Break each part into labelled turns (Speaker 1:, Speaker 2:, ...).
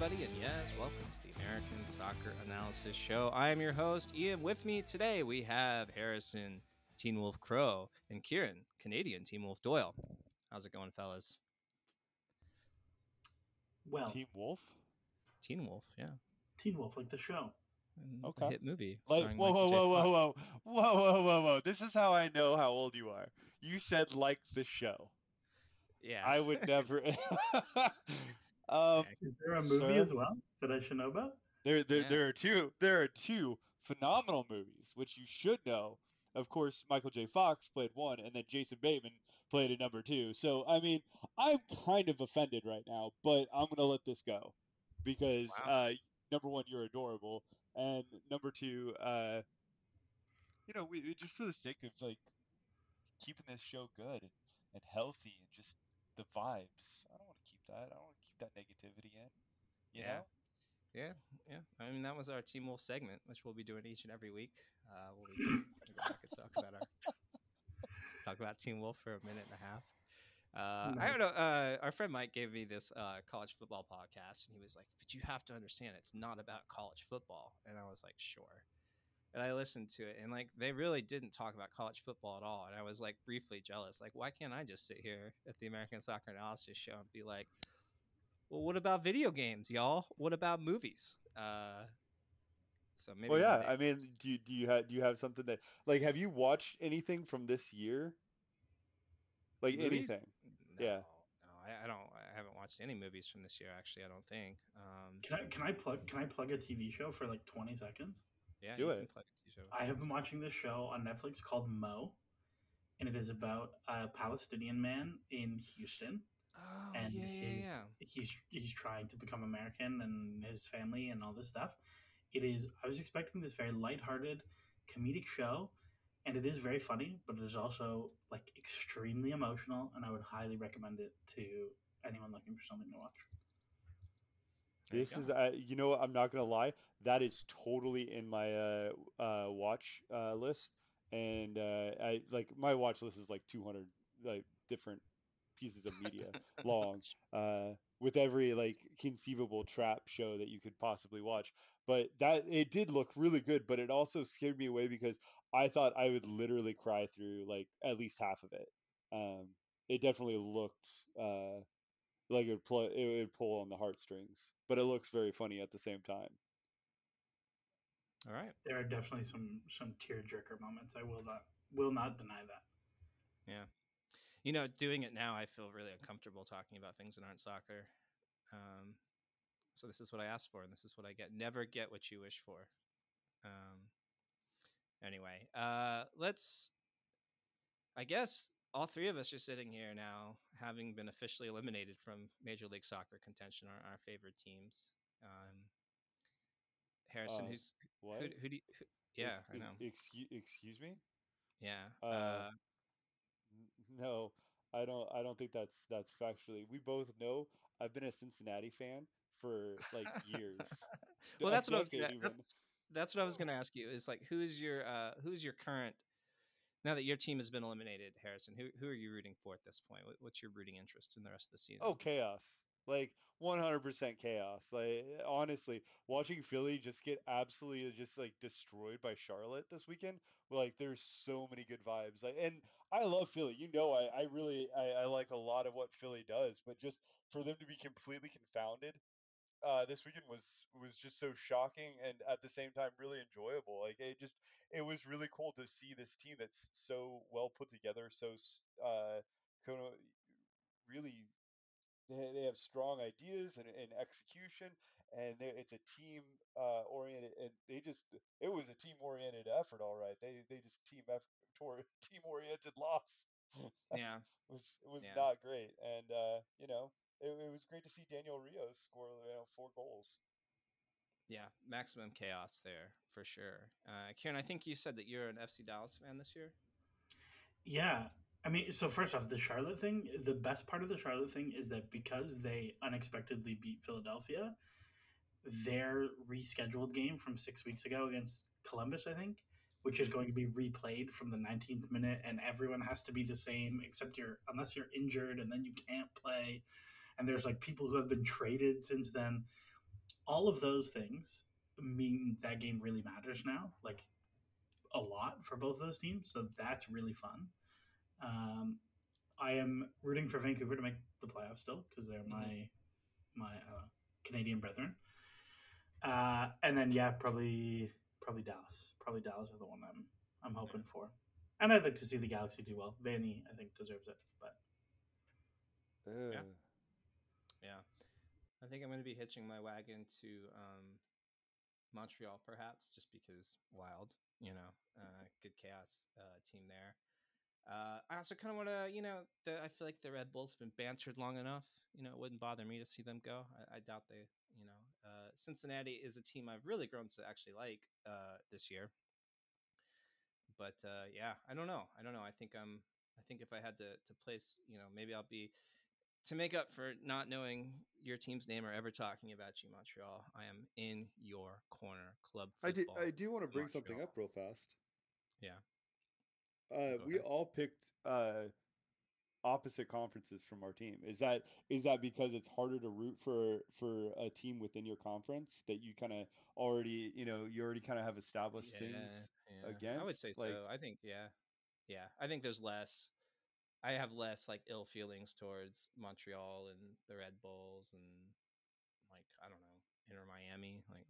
Speaker 1: everybody, and yes, welcome to the American Soccer Analysis Show. I am your host, Ian. With me today, we have Harrison, Teen Wolf Crow, and Kieran, Canadian Teen Wolf Doyle. How's it going, fellas?
Speaker 2: Well,
Speaker 3: Teen Wolf?
Speaker 1: Teen Wolf, yeah.
Speaker 2: Teen Wolf, like the show.
Speaker 1: Mm, and
Speaker 3: Okay.
Speaker 1: hit movie.
Speaker 3: Like,
Speaker 1: starring
Speaker 3: whoa, whoa, whoa, whoa, whoa, whoa, whoa, whoa, whoa! This is how I know how old you are. You said like the show.
Speaker 1: Yeah.
Speaker 3: I would never. um,
Speaker 2: Is there a movie
Speaker 3: Sir?
Speaker 2: as well that I should know about?
Speaker 3: there, there,
Speaker 1: Yeah.
Speaker 3: there are two. There are two phenomenal movies which you should know. Of course, Michael J. Fox played one, and then Jason Bateman played a number two. So, I mean, I'm kind of offended right now, but I'm gonna let this go because
Speaker 1: Wow.
Speaker 3: uh, number one, you're adorable, and number two, uh, you know, we, we- just for the sake of like keeping this show good and, and healthy and just the vibes. I don't want to keep that. I don't want to keep that negativity in. You
Speaker 1: Yeah.
Speaker 3: know.
Speaker 1: Yeah, yeah. I mean, that was our Teen Wolf segment, which we'll be doing each and every week. Uh, we'll be back and talk about our talk about Teen Wolf for a minute and a half. Uh, I don't know. Uh, our friend Mike gave me this uh, college football podcast, and he was like, "But you have to understand, it's not about college football." And I was like, "Sure." And I listened to it, and like they really didn't talk about college football at all. And I was like briefly jealous. Like, why can't I just sit here at the American Soccer Analysis Show and be like, well, what about video games, y'all? What about movies? Uh, so maybe.
Speaker 3: Well, yeah.
Speaker 1: day-
Speaker 3: I mean, do you, do you have do you have something that like have you watched anything from this year? Like
Speaker 1: Movies?
Speaker 3: anything?
Speaker 1: no,
Speaker 3: yeah.
Speaker 1: No, I, I don't. I haven't watched any movies from this year. Actually, I don't think. Um,
Speaker 2: Can I can I plug can I plug a TV show for like twenty seconds?
Speaker 1: yeah,
Speaker 3: do
Speaker 1: you can
Speaker 3: it.
Speaker 1: plug a t-shirt.
Speaker 2: I have been watching this show on Netflix called Mo, and it is about a Palestinian man in Houston,
Speaker 1: Oh,
Speaker 2: and
Speaker 1: yeah, yeah,
Speaker 2: his
Speaker 1: yeah.
Speaker 2: he's he's trying to become American and his family and all this stuff. It is. I was expecting this very lighthearted, comedic show, and it is very funny, but it is also like extremely emotional, and I would highly recommend it to anyone looking for something to watch.
Speaker 1: There you
Speaker 3: This
Speaker 1: go.
Speaker 3: is uh, you know I'm not gonna lie. That is totally in my uh, uh, watch uh, list, and uh, I like my watch list is like 200 like different pieces of media long. uh, with every like conceivable trap show that you could possibly watch. But that it did look really good, but it also scared me away because I thought I would literally cry through like at least half of it. Um, it definitely looked uh, like it would pull it would pull on the heartstrings, but it looks very funny at the same time.
Speaker 1: All right.
Speaker 2: There are definitely some some tearjerker moments. I will not will not deny that.
Speaker 1: Yeah. You know, doing it now, I feel really uncomfortable talking about things that aren't soccer. Um, so this is what I asked for, and this is what I get. Never get what you wish for. Um, anyway, uh, let's. I guess all three of us are sitting here now, having been officially eliminated from Major League Soccer contention, our, our favorite teams. Um, Harrison,
Speaker 3: Uh,
Speaker 1: who's
Speaker 3: What?
Speaker 1: who, who do you, who, yeah,
Speaker 3: Ex-
Speaker 1: I know,
Speaker 3: Excuse, excuse me?
Speaker 1: yeah.
Speaker 3: Uh,
Speaker 1: uh,
Speaker 3: No, I don't. I don't think that's that's factually. We both know I've been a Cincinnati fan for like years.
Speaker 1: well, that's what I was gonna. That's, that's what I was gonna ask you. Is like, who's your uh, who's your current? Now that your team has been eliminated, Harrison, who who are you rooting for at this point? What's your rooting interest in the rest of the season?
Speaker 3: Oh, chaos. Like 100% chaos. Like honestly, watching Philly just get absolutely just like destroyed by Charlotte this weekend. Like there's so many good vibes. Like and I love Philly. You know I I really I, I like a lot of what Philly does, but just for them to be completely confounded uh, this weekend was was just so shocking and at the same time really enjoyable. Like it just it was really cool to see this team that's so well put together, so uh, really they, they have strong ideas and, and execution and they- it's a team uh, oriented, and they just it was a team oriented effort, all right. They they just team effort, team oriented loss.
Speaker 1: Yeah.
Speaker 3: It was it was
Speaker 1: Yeah.
Speaker 3: not great, and uh, you know it, it was great to see Daniel Rios score you know four goals.
Speaker 1: Yeah, maximum chaos there for sure. Uh, Kieran, I think you said that you're an FC Dallas fan this year.
Speaker 2: Yeah. I mean, so first off, the Charlotte thing, the best part of the Charlotte thing is that because they unexpectedly beat Philadelphia, their rescheduled game from six weeks ago against Columbus, I think, which is going to be replayed from the 19th minute, and everyone has to be the same except you're, unless you're injured, and then you can't play. And there's like people who have been traded since then. All of those things mean that game really matters now, like a lot for both those teams. So that's really fun. Um, I am rooting for Vancouver to make the playoffs still because they're my my uh, Canadian brethren. Uh, and then yeah, probably probably Dallas. Probably Dallas are the one I'm I'm hoping for. And I'd like to see the Galaxy do well. Vanney, I think, deserves it. But
Speaker 1: Yeah. Yeah, I think I'm going to be hitching my wagon to um, Montreal, perhaps, just because wild, you know, uh, good chaos uh, team there. Uh, I also kind of want to, you know, the, I feel like the Red Bulls have been bantered long enough. You know, it wouldn't bother me to see them go. I, I doubt they, you know, uh, Cincinnati is a team I've really grown to actually like uh, this year. But uh, yeah, I don't know. I don't know. I think I'm. I think if I had to to place, you know, maybe I'll be to make up for not knowing your team's name or ever talking about you, Montreal, I am in your corner. Club Football,
Speaker 3: I do. I do want to bring something up real fast.
Speaker 1: Yeah.
Speaker 3: Uh, we
Speaker 1: ahead.
Speaker 3: all picked uh, opposite conferences from our team. Is that is that because it's harder to root for for a team within your conference that you kind of already you know you already kind of have established things?
Speaker 1: yeah. I would say
Speaker 3: like-
Speaker 1: so. I think yeah, yeah. I think there's less. I have less like ill feelings towards Montreal and the Red Bulls and like I don't know Inter Miami. Like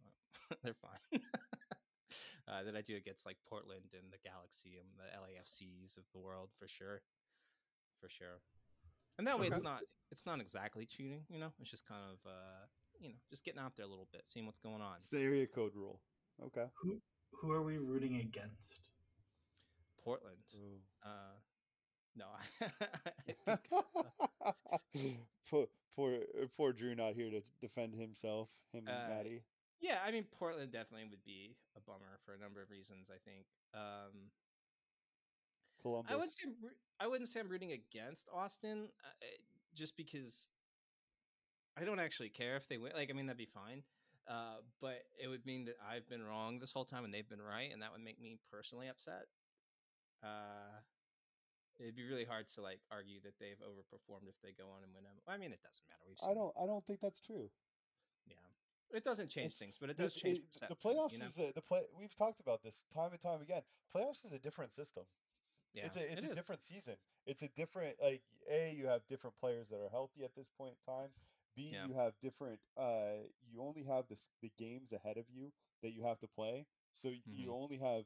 Speaker 1: they're fine. uh, than I do against like Portland and the Galaxy and the LAFCs of the world for sure, for sure. And that
Speaker 2: So
Speaker 1: way, it's not it's not exactly cheating. You know, it's just kind of uh, you know just getting out there a little bit, seeing what's going on.
Speaker 3: It's the area code rule. Okay.
Speaker 2: who who are we rooting against?
Speaker 1: Portland.
Speaker 3: Ooh.
Speaker 1: Uh, no, I think,
Speaker 3: poor, poor, poor Drew not here to defend himself. Him and
Speaker 1: Uh,
Speaker 3: Maddie.
Speaker 1: yeah, I mean Portland definitely would be a bummer for a number of reasons. I think. Um,
Speaker 3: Columbus.
Speaker 1: I would say I wouldn't say I'm rooting against Austin, uh, uh, just because I don't actually care if they win. Like, I mean, that'd be fine. Uh, but it would mean that I've been wrong this whole time and they've been right, and that would make me personally upset. Uh, it'd be really hard to like argue that they've overperformed if they go on and win them. I mean, it doesn't matter. We've
Speaker 3: I don't. I don't think that's true.
Speaker 1: Yeah, it doesn't change
Speaker 3: It's-
Speaker 1: things, but it does change
Speaker 3: it- the playoffs
Speaker 1: You know?
Speaker 3: is the, the play. We've talked about this time and time again. Playoffs is a different system.
Speaker 1: Yeah,
Speaker 3: it's a it's
Speaker 1: it
Speaker 3: a
Speaker 1: is.
Speaker 3: different season. It's a different like a you have different players that are healthy at this point in time. B
Speaker 1: Yeah.
Speaker 3: you have different uh you only have this the games ahead of you that you have to play. So
Speaker 1: Mhm.
Speaker 3: you only have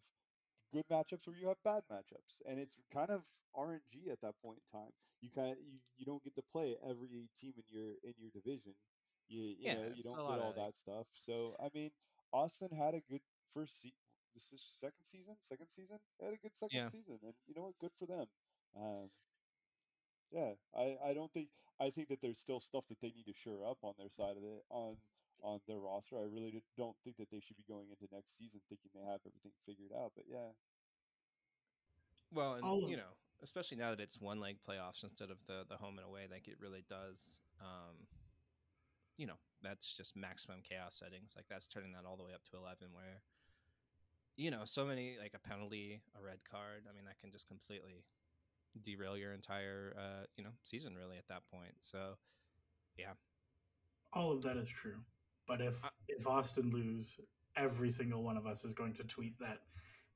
Speaker 3: good matchups or you have bad matchups. And it's kind of RNG at that point in time. You kind of you, you don't get to play every team in your in your division. You you
Speaker 1: Yeah,
Speaker 3: know, you don't get all that stuff. So I mean, Austin had a good first se- this is second season, second season. They had a good second
Speaker 1: Yeah.
Speaker 3: season, and you know what? Good for them. Um, yeah, I, I don't think I think that there's still stuff that they need to shore up on their side of it on on their roster. I really don't think that they should be going into next season thinking they have everything figured out. But yeah,
Speaker 1: Well, and
Speaker 2: All
Speaker 1: you know, especially now that it's one leg playoffs instead of the the home and away, like it really does. Um, you know, that's just maximum chaos settings. Like that's turning that all the way up to eleven, where you know, so many like a penalty, a red card. I mean, that can just completely derail your entire uh, you know season really at that point. So yeah,
Speaker 2: All of that is true. But if
Speaker 1: I-
Speaker 2: if Austin lose, every single one of us is going to tweet that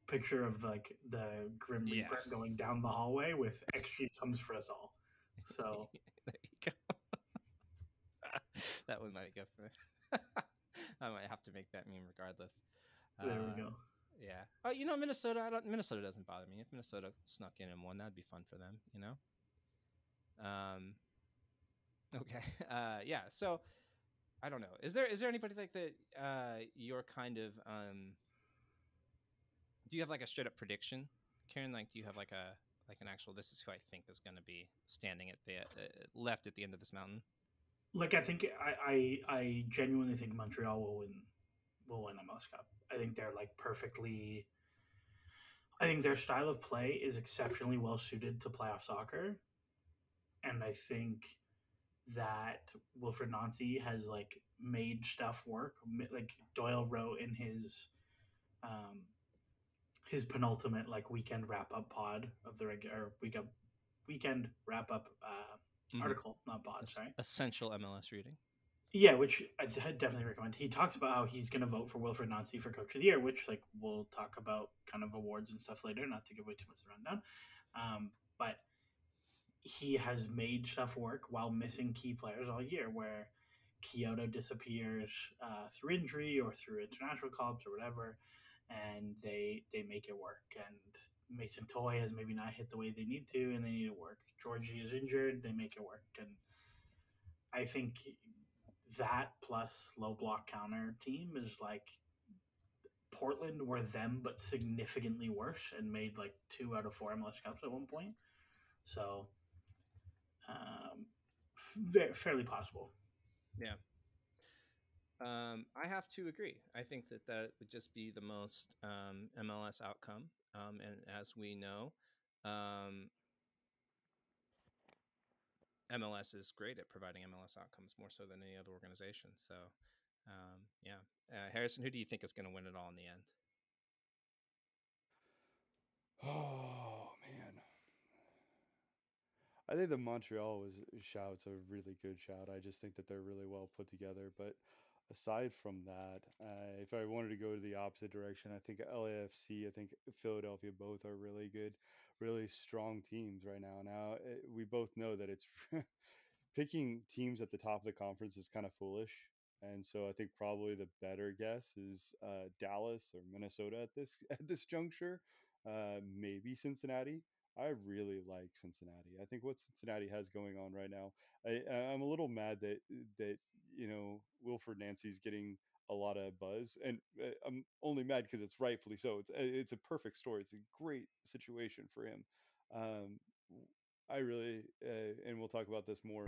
Speaker 2: picture of like the Grim
Speaker 1: Yeah.
Speaker 2: Reaper going down the hallway with XG comes for us all. So
Speaker 1: there you go. that one might go for. I might have to make that meme regardless.
Speaker 2: there
Speaker 1: Uh,
Speaker 2: we go.
Speaker 1: Yeah. Oh, you know, Minnesota. I don't. Minnesota doesn't bother me. If Minnesota snuck in and won, that'd be fun for them. You know. Um. Okay. Uh. Yeah. So, I don't know. Is there is there anybody like that? Uh, you're kind of um. Do you have like a straight up prediction, Kieran? Like, do you have like a like an actual? This is who I think is going to be standing at the uh, left at the end of this mountain.
Speaker 2: Like I think I, I I genuinely think Montreal will win will win MLS Cup. I think they're like perfectly. I think their style of play is exceptionally well suited to playoff soccer, and I think that Wilfried Nancy has like made stuff work. Like Doyle wrote in his um, his penultimate like weekend wrap up pod of the regular week up weekend wrap up uh,
Speaker 1: Mhm.
Speaker 2: article, not pod. Sorry.
Speaker 1: Essential MLS reading.
Speaker 2: Yeah, which I definitely recommend. He talks about how he's going to vote for Wilfried Nancy for Coach of the Year, which like we'll talk about kind of awards and stuff later, not to give away too much of the rundown. Um, but he has made stuff work while missing key players all year, where Quioto disappears uh, through injury or through international clubs or whatever, and they they make it work. And Mason Toye has maybe not hit the way they need to, and they need to work. Georgie is injured, they make it work, and I think that plus low block counter team is like Portland were them, but significantly worse, and made like two out of four MLS Cups at one point. So, um, fa- fairly possible. Yeah.
Speaker 1: Um, I have to agree. I think that that would just be the most um, MLS outcome. Um, and as we know, um, MLS is great at providing MLS outcomes more so than any other organization. So, um, yeah. Uh, Harrison, who do you think is going to win it all in the end?
Speaker 3: Oh man, I think the Montreal was shout's a really good shout. I just think that they're really well put together. But aside from that, uh, if I wanted to go to the opposite direction, I think LAFC, I think Philadelphia, both are really good, really strong teams right now. Now eh, we both know that it's picking teams at the top of the conference is kind of foolish. And so I think probably the better guess is uh, Dallas or Minnesota at this at this juncture uh, maybe Cincinnati. I really like Cincinnati. I think what Cincinnati has going on right now, I, I'm a little mad that that you know Wilfried Nancy's getting a lot of buzz, and uh, I'm only mad because it's rightfully so. It's it's a perfect story. It's a great situation for him. Um, I really, uh, and we'll talk about this more,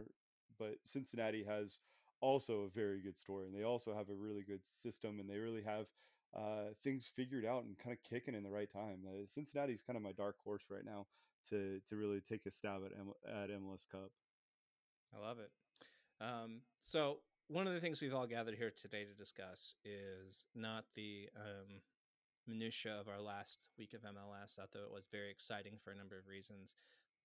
Speaker 3: but Cincinnati has also a very good story, and they also have a really good system, and they really have uh, things figured out and kind of kicking in the right time. Uh, Cincinnati's kind of my dark horse right now to to really take a stab at M- at MLS Cup.
Speaker 1: I love it. Um, so one of the things we've all gathered here today to discuss is not the um, minutia of our last week of MLS, although it was very exciting for a number of reasons.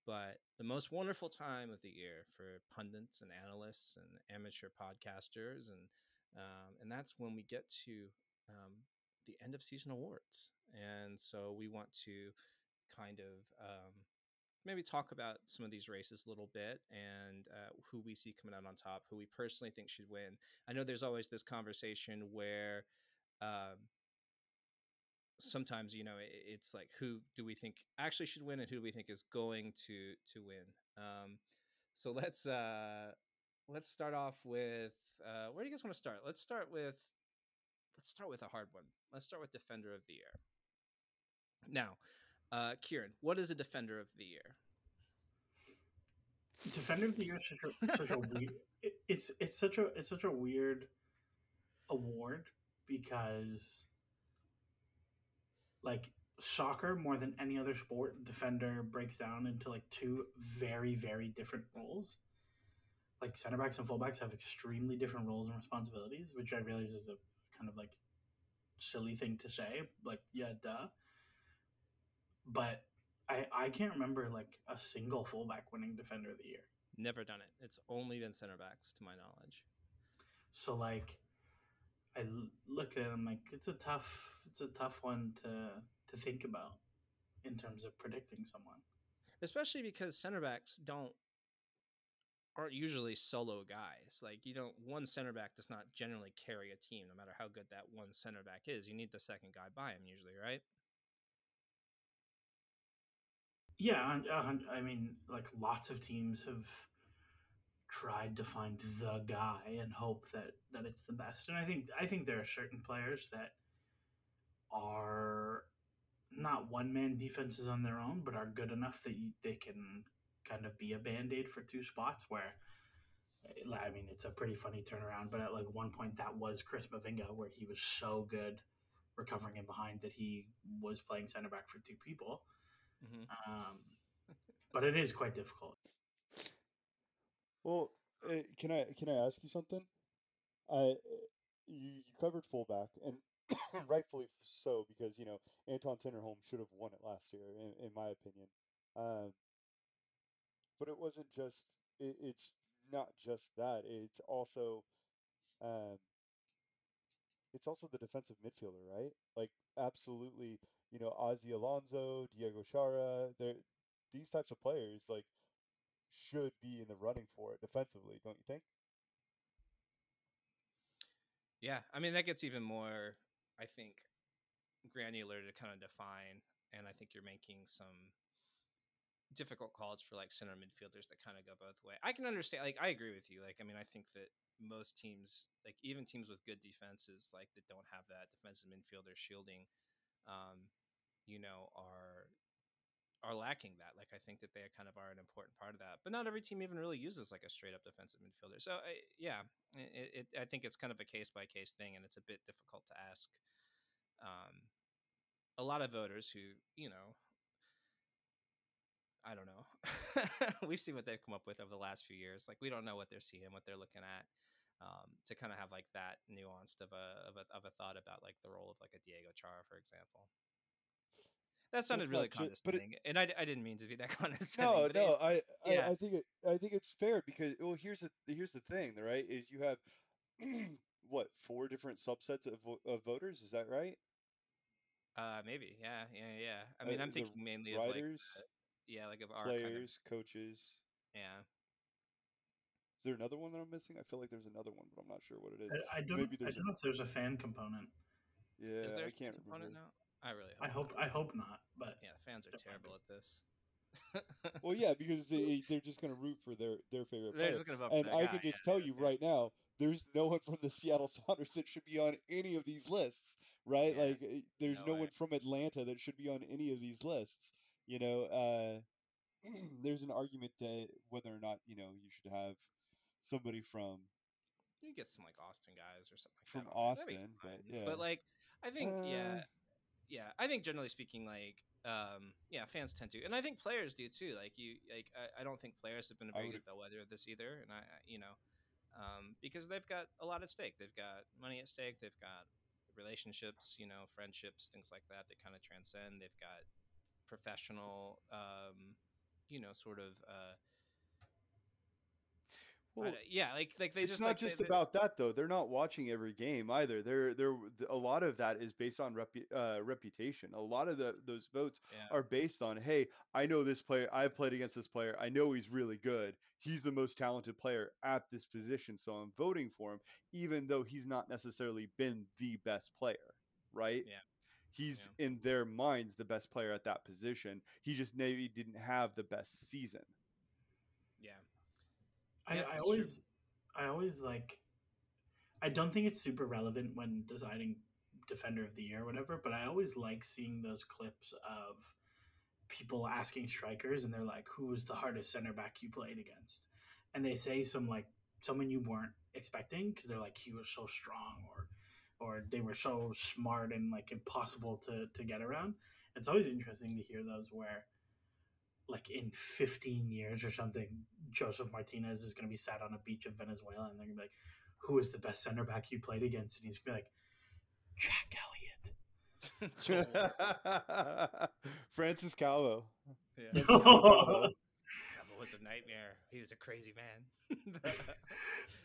Speaker 1: But the most wonderful time of the year for pundits and analysts and amateur podcasters, and um, and that's when we get to um, the end of season awards. And so we want to kind of um, maybe talk about some of these races a little bit and uh, who we see coming out on top, who we personally think should win. I know there's always this conversation where um, sometimes you know it, it's like who do we think actually should win and who do we think is going to to win. Um, so let's uh, let's start off with uh, where do you guys want to start? Let's start with let's start with a hard one. Let's start with defender of the year. Now, uh, Kieran, what is a defender of the year?
Speaker 2: Defender of the Year is such a such a weird. It, it's it's such a it's such a weird award because like soccer more than any other sport defender breaks down into like two very very different roles like center backs and fullbacks have extremely different roles and responsibilities which i realize is a kind of like silly thing to say like yeah duh but i i can't remember like a single fullback winning defender of the year
Speaker 1: Never done it. It's only been center backs, to my knowledge.
Speaker 2: So like, I look at it. I'm like, it's a tough, it's a tough one to to think about in terms of predicting someone.
Speaker 1: Especially because center backs don't aren't usually solo guys. Like you don't one center back does not generally carry a team, no matter how good that one center back is. You need the second guy by him usually, right?
Speaker 2: Yeah, I mean, like lots of teams have tried to find the guy and hope that that it's the best. And I think I think there are certain players that are not one man defenses on their own, but are good enough that you, they can kind of be a band aid for two spots. Where I mean, it's a pretty funny turnaround, but at like one point that was Chris Mavinga, where he was so good recovering in behind that he was playing center back for two people.
Speaker 1: Mhm.
Speaker 2: Um, but it is quite difficult.
Speaker 3: Well, uh, can I can I ask you something? I you, you covered fullback, and rightfully so because you know Anton Tinnerholm should have won it last year, in, in my opinion. Um, but it wasn't just it, it's not just that. It's also um, it's also the defensive midfielder, right? Like absolutely, you know, Ozzy Alonso, Diego Chara, these types of players like should be in the running for it defensively, don't you think?
Speaker 1: Yeah, I mean that gets even more, I think, granular to kind of define, and I think you're making some difficult calls for like center midfielders that kind of go both way. I can understand, like I agree with you. Like I mean, I think that most teams, like even teams with good defenses, like that don't have that defensive midfielder shielding, um, you know, are are lacking that. Like I think that they kind of are an important part of that. But not every team even really uses like a straight up defensive midfielder. So I, yeah, it, it, I think it's kind of a case by case thing, and it's a bit difficult to ask. Um, a lot of voters who you know. I don't know. We've seen what they've come up with over the last few years. Like we don't know what they're seeing, what they're looking at. Um, to kind of have like that nuanced of a, of a of a thought about like the role of like a Diego Chara, for example. That sounded really
Speaker 3: not ju- but it-
Speaker 1: condescending, and I, I didn't mean to be that condescending.
Speaker 3: No,
Speaker 1: but it-
Speaker 3: no, I,
Speaker 1: yeah.
Speaker 3: I I think it I think it's fair because well here's the here's the thing, right? Is you have what four different subsets of, of voters? Is that right?
Speaker 1: Uh, maybe, yeah, yeah, yeah. I
Speaker 3: Uh,
Speaker 1: mean, I'm thinking mainly of like,
Speaker 3: Writers,
Speaker 1: yeah, like of our kind of,
Speaker 3: players, coaches.
Speaker 1: yeah.
Speaker 3: Is there another one that I'm missing? I feel like there's another one, but I'm not sure what it is.
Speaker 2: I, I don't.
Speaker 3: Maybe
Speaker 2: I don't know if there's a fan component.
Speaker 3: Yeah,
Speaker 1: Is there
Speaker 3: I
Speaker 1: a
Speaker 3: can't
Speaker 1: component
Speaker 3: remember.
Speaker 1: now? I really Hope
Speaker 2: I hope.
Speaker 1: not.
Speaker 2: I hope not. But
Speaker 1: Yeah, the fans are terrible
Speaker 2: be.
Speaker 1: at this.
Speaker 3: Well, yeah, because they they're just gonna root for their their favorite
Speaker 1: They're
Speaker 3: player.
Speaker 1: just gonna vote
Speaker 3: And I
Speaker 1: guy,
Speaker 3: can just
Speaker 1: yeah,
Speaker 3: tell
Speaker 1: yeah,
Speaker 3: you
Speaker 1: yeah.
Speaker 3: right now, there's no one from the Seattle Sounders that should be on any of these lists, right?
Speaker 1: Yeah,
Speaker 3: Like, uh, there's
Speaker 1: no
Speaker 3: no, one from Atlanta that should be on any of these lists. You know, uh, there's an argument to whether or not you know you should have somebody from
Speaker 1: You get some like Austin guys or something like
Speaker 3: From
Speaker 1: that. on there, that'd be
Speaker 3: Austin, but yeah.
Speaker 1: But like, I think
Speaker 3: Uh,
Speaker 1: yeah. I think generally speaking, like, um, yeah, fans tend to, and I think players do too. Like you, like I, I don't think players have been a very good bellwether of this either, and I, I- you know, um, because they've got a lot at stake. They've got money at stake. They've got relationships, you know, friendships, things like that that kind of transcend. They've got professional, um, you know, sort of. Uh,
Speaker 3: well,
Speaker 1: yeah, like like they
Speaker 3: it's
Speaker 1: just
Speaker 3: not
Speaker 1: like,
Speaker 3: just
Speaker 1: they-
Speaker 3: about that though. They're not watching every game either. They're they're a lot of that is based on repu- uh, reputation. A lot of the those votes
Speaker 1: yeah.
Speaker 3: are based on, hey, I know this player. I've played against this player. I know he's really good. He's the most talented player at this position, so I'm voting for him, even though he's not necessarily been the best player, right?
Speaker 1: Yeah.
Speaker 3: He's in their minds the best player at that position. He just maybe didn't have the best season.
Speaker 2: I,
Speaker 1: Yeah,
Speaker 2: I
Speaker 1: it's true.
Speaker 2: always, I always like. I don't think it's super relevant when deciding defender of the year or whatever, but I always like seeing those clips of people asking strikers and they're like, "Who was the hardest center back you played against?" And they say some like someone you weren't expecting because they're like, "He was so strong," or or they were so smart and like impossible to to get around. It's always interesting to hear those where like in 15 years or something, Josef Martinez is going to be sat on a beach of Venezuela and they're going to be like, who is the best center back you played against? And he's going to be like, Jack Elliott.
Speaker 3: Francis Calvo.
Speaker 1: Yeah. Calvo was a nightmare. He was a crazy man.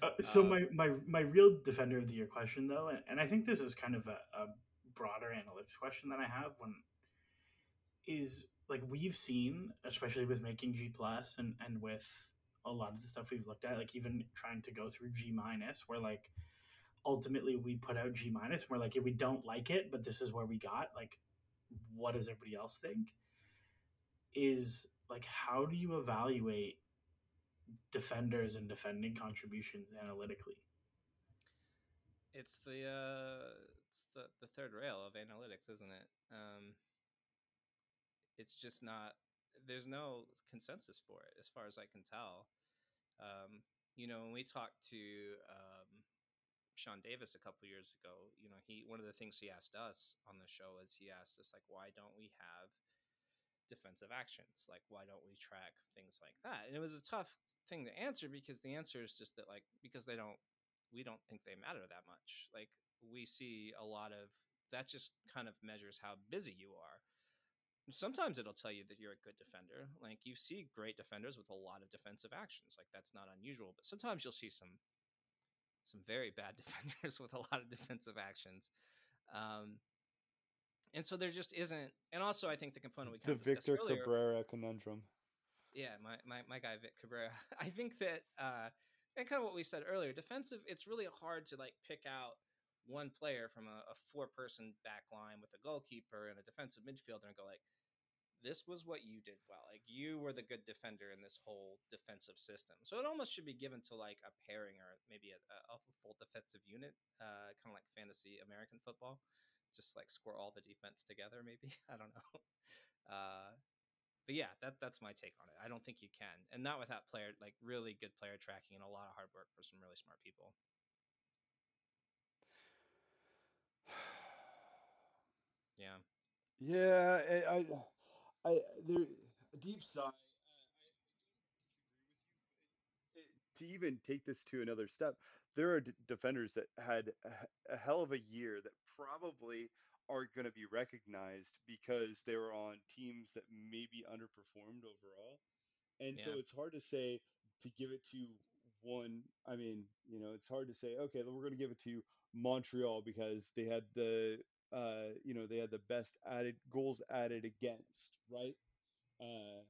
Speaker 2: Uh, so
Speaker 1: Um,
Speaker 2: my, my, my real defender of the year question though, and, and I think this is kind of a, a broader analytics question that I have when is like we've seen, especially with making G plus and, and with a lot of the stuff we've looked at, like even trying to go through G minus, where like ultimately we put out G minus, we're like, yeah, we don't like it, but this is where we got. Like, what does everybody else think? Is like, how do you evaluate defenders and defending contributions analytically.
Speaker 1: It's the uh, it's the the third rail of analytics, isn't it? Um, it's just not. There's no consensus for it, as far as I can tell. Um, you know, when we talked to um, Sean Davis a couple years ago, you know, he one of the things he asked us on the show is he asked us like, why don't we have defensive actions? Like, why don't we track things like that? And it was a tough thing to answer because the answer is just that like because they don't we don't think they matter that much. Like we see a lot of that just kind of measures how busy you are. Sometimes it'll tell you that you're a good defender. Like you see great defenders with a lot of defensive actions. Like that's not unusual, but sometimes you'll see some some very bad defenders with a lot of defensive actions. Um, and so there just isn't. And also, I think the component we kind
Speaker 3: The
Speaker 1: of discussed
Speaker 3: Victor
Speaker 1: earlier.
Speaker 3: Cabrera conundrum.
Speaker 1: Yeah, my, my, my guy Vic Cabrera. I think that uh and kind of what we said earlier, defensive, it's really hard to like pick out one player from a, a four person back line with a goalkeeper and a defensive midfielder and go like, this was what you did well. Like you were the good defender in this whole defensive system. So it almost should be given to like a pairing or maybe a, a, full defensive unit, uh, kind of like fantasy American football. Just like score all the defense together, maybe. I don't know. Uh, but yeah, that that's my take on it. I don't think you can, and not without player like really good player tracking and a lot of hard work for some really smart people. Yeah,
Speaker 3: Yeah, I, I, I there a deep sigh. I, I don't with you, to even take this to another step, there are d- defenders that had a, a hell of a year that probably are going to be recognized because they were on teams that maybe underperformed overall. And so it's hard to say to give it to one. I mean, you know, it's hard to say, okay, we're going to give it to Montreal because they had the, uh, you know, they had the best added goals added against, right? Uh,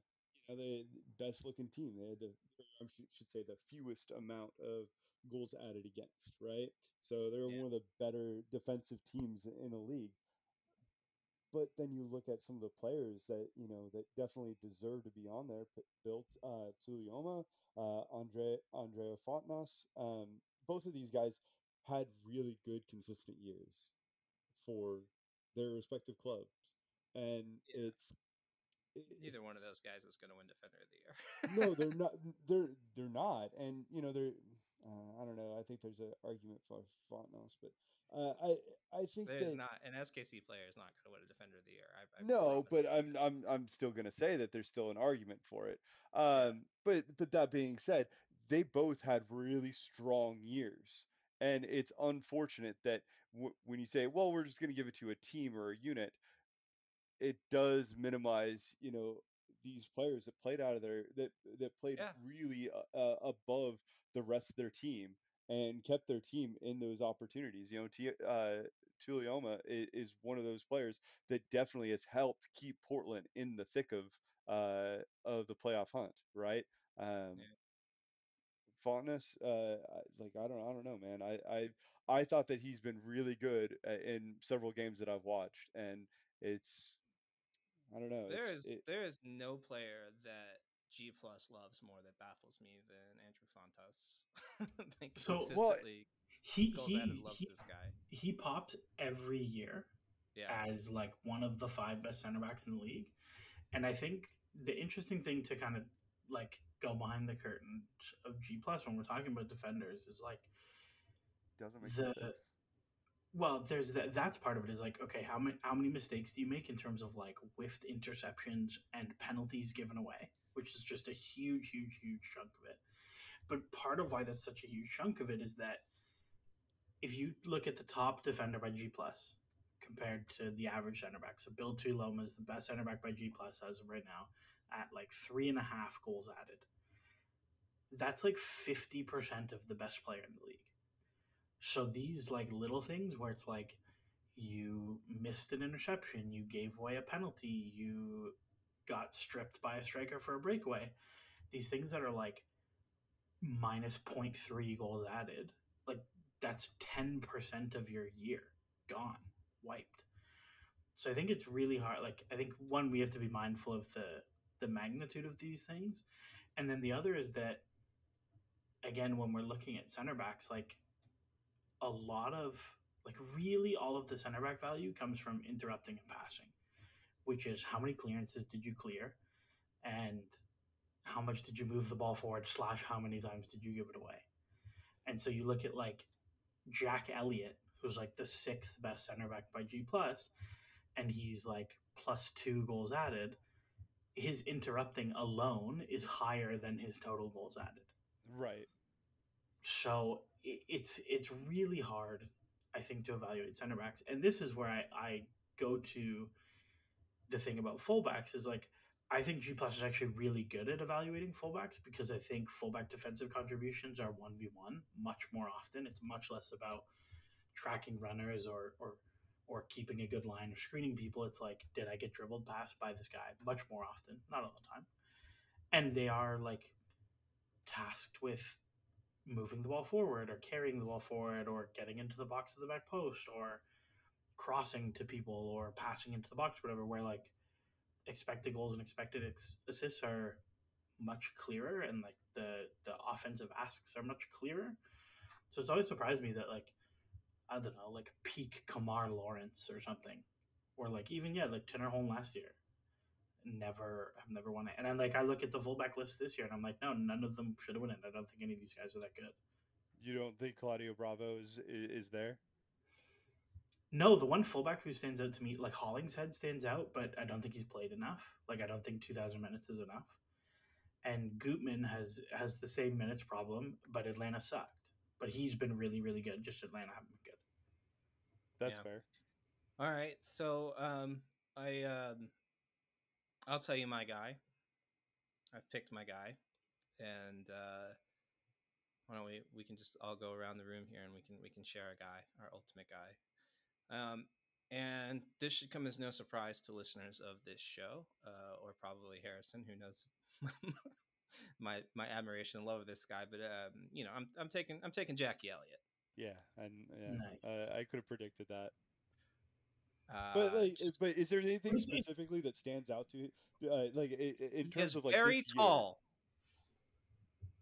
Speaker 3: you know, the best looking team. They had the, I should, say, the fewest amount of goals added against, right? So they're
Speaker 1: Yeah.
Speaker 3: one of the better defensive teams in the league. But then you look at some of the players that you know that definitely deserve to be on there. Bill uh, Tuiloma, uh, Andre Andrea Fontenas. Um, both of these guys had really good consistent years for their respective clubs, and
Speaker 1: Yeah.
Speaker 3: it's it-
Speaker 1: neither one of those guys is going to win Defender of the Year.
Speaker 3: no, they're not. They're they're not, and you know they're. Uh, I don't know. I think there's an argument for Fontenas, but uh, I I think
Speaker 1: There's
Speaker 3: that
Speaker 1: not an SKC player is not going to win a Defender of the Year. I, I
Speaker 3: no, but I'm. I'm I'm still gonna say that there's still an argument for it. Um, but but that being said, they both had really strong years, and it's unfortunate that w- when you say, well, we're just gonna give it to a team or a unit, it does minimize, you know, these players that played out of their that that played
Speaker 1: Yeah.
Speaker 3: really uh, uh, above the rest of their team and kept their team in those opportunities. You know, T- uh, Tuiloma is, is one of those players that definitely has helped keep Portland in the thick of uh, of the playoff hunt, right? Um,
Speaker 1: Yeah.
Speaker 3: Fonteness, uh, like I don't, I don't know, man. I, I, I thought that he's been really good uh, in several games that I've watched, and it's, I don't know.
Speaker 1: There is
Speaker 3: it,
Speaker 1: there is no player that G plus loves more that baffles me than Andreu Fontas. like
Speaker 2: So- Well, He he
Speaker 1: loves
Speaker 2: he,
Speaker 1: this guy.
Speaker 2: he pops every year
Speaker 1: Yeah,
Speaker 2: as like one of the five best center backs in the league. And I think the interesting thing to kind of like go behind the curtain of G plus when we're talking about defenders is like
Speaker 3: doesn't make
Speaker 2: the-
Speaker 3: sense.
Speaker 2: well, there's that that's part of it is like, okay, how many how many mistakes do you make in terms of like whiffed interceptions and penalties given away, which is just a huge, huge, huge chunk of it. But part of why that's such a huge chunk of it is that if you look at the top defender by G plus compared to the average center back, so Bill Tuiloma is the best center back by G plus as of right now at like three and a half goals added. That's like fifty percent of the best player in the league. So these like little things where it's like you missed an interception, you gave away a penalty, you got stripped by a striker for a breakaway. These things that are like minus 0.3 goals added, like that's 10% of your year gone, wiped. So I think it's really hard. Like I think one we have to be mindful of the the magnitude of these things, and then the other is that again, when we're looking at center backs, like a lot of like really all of the center back value comes from interrupting and passing, which is how many clearances did you clear, and how much did you move the ball forward slash how many times did you give it away, and so you look at like Jack Elliott, who's like the sixth best center back by G plus, and he's like plus two goals added. His interrupting alone is higher than his total goals added.
Speaker 3: Right.
Speaker 2: so it's it's really hard i think to evaluate center backs. And this is where i, I go to the thing about fullbacks is like i think g plus is actually really good at evaluating fullbacks because i think fullback defensive contributions are 1v1 much more often. It's much less about tracking runners or or or keeping a good line or screening people it's like did i get dribbled past by this guy? Much more often not all the time. And they are like tasked with moving the ball forward or carrying the ball forward or getting into the box of the back post or crossing to people or passing into the box whatever where like expected goals and expected ex- assists are much clearer and like the the offensive asks are much clearer. So it's always surprised me that like i don't know like peak Kemar Lawrence or something or like even yeah like Tinnerholm last year never I've never won it and then like i look at the fullback list this year and i'm like no none of them should have won it i don't think any of these guys are that good
Speaker 3: You don't think Claudio Bravo is is there?
Speaker 2: No, the one fullback who stands out to me, like Hollingshead stands out, but I don't think he's played enough. Like I don't think two thousand minutes is enough. And Gutman has has the same minutes problem, but Atlanta sucked. But he's been really, really good. Just Atlanta haven't.
Speaker 3: That's
Speaker 1: Yeah.
Speaker 3: fair.
Speaker 1: All right, so um, I um, I'll tell you my guy. I've picked my guy, and uh, why don't we we can just all go around the room here and we can we can share a guy, our ultimate guy. Um, and this should come as no surprise to listeners of this show, uh, or probably Harrison, who knows my my admiration and love of this guy. But um, you know, I'm I'm taking I'm taking Jackie Elliott.
Speaker 3: Yeah, and yeah,
Speaker 2: Nice.
Speaker 3: uh, I could have predicted that.
Speaker 1: Uh,
Speaker 3: But like, but is there anything
Speaker 2: he?
Speaker 3: specifically that stands out to uh, like i- i- in
Speaker 1: he
Speaker 3: terms of like
Speaker 1: very
Speaker 3: this year?
Speaker 1: tall.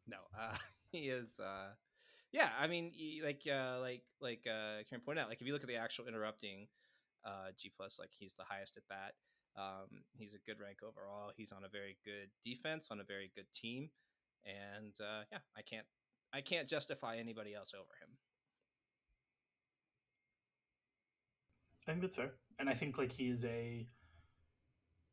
Speaker 1: No, uh, he is. Uh, yeah, I mean, y- like, uh, like, like uh, Kieran pointed out, like if you look at the actual interrupting uh, G plus, like he's the highest at that. Um, he's a good rank overall. He's on a very good defense, on a very good team, and uh, yeah, I can't, I can't justify anybody else over him.
Speaker 2: I think that's fair. And I think like he's a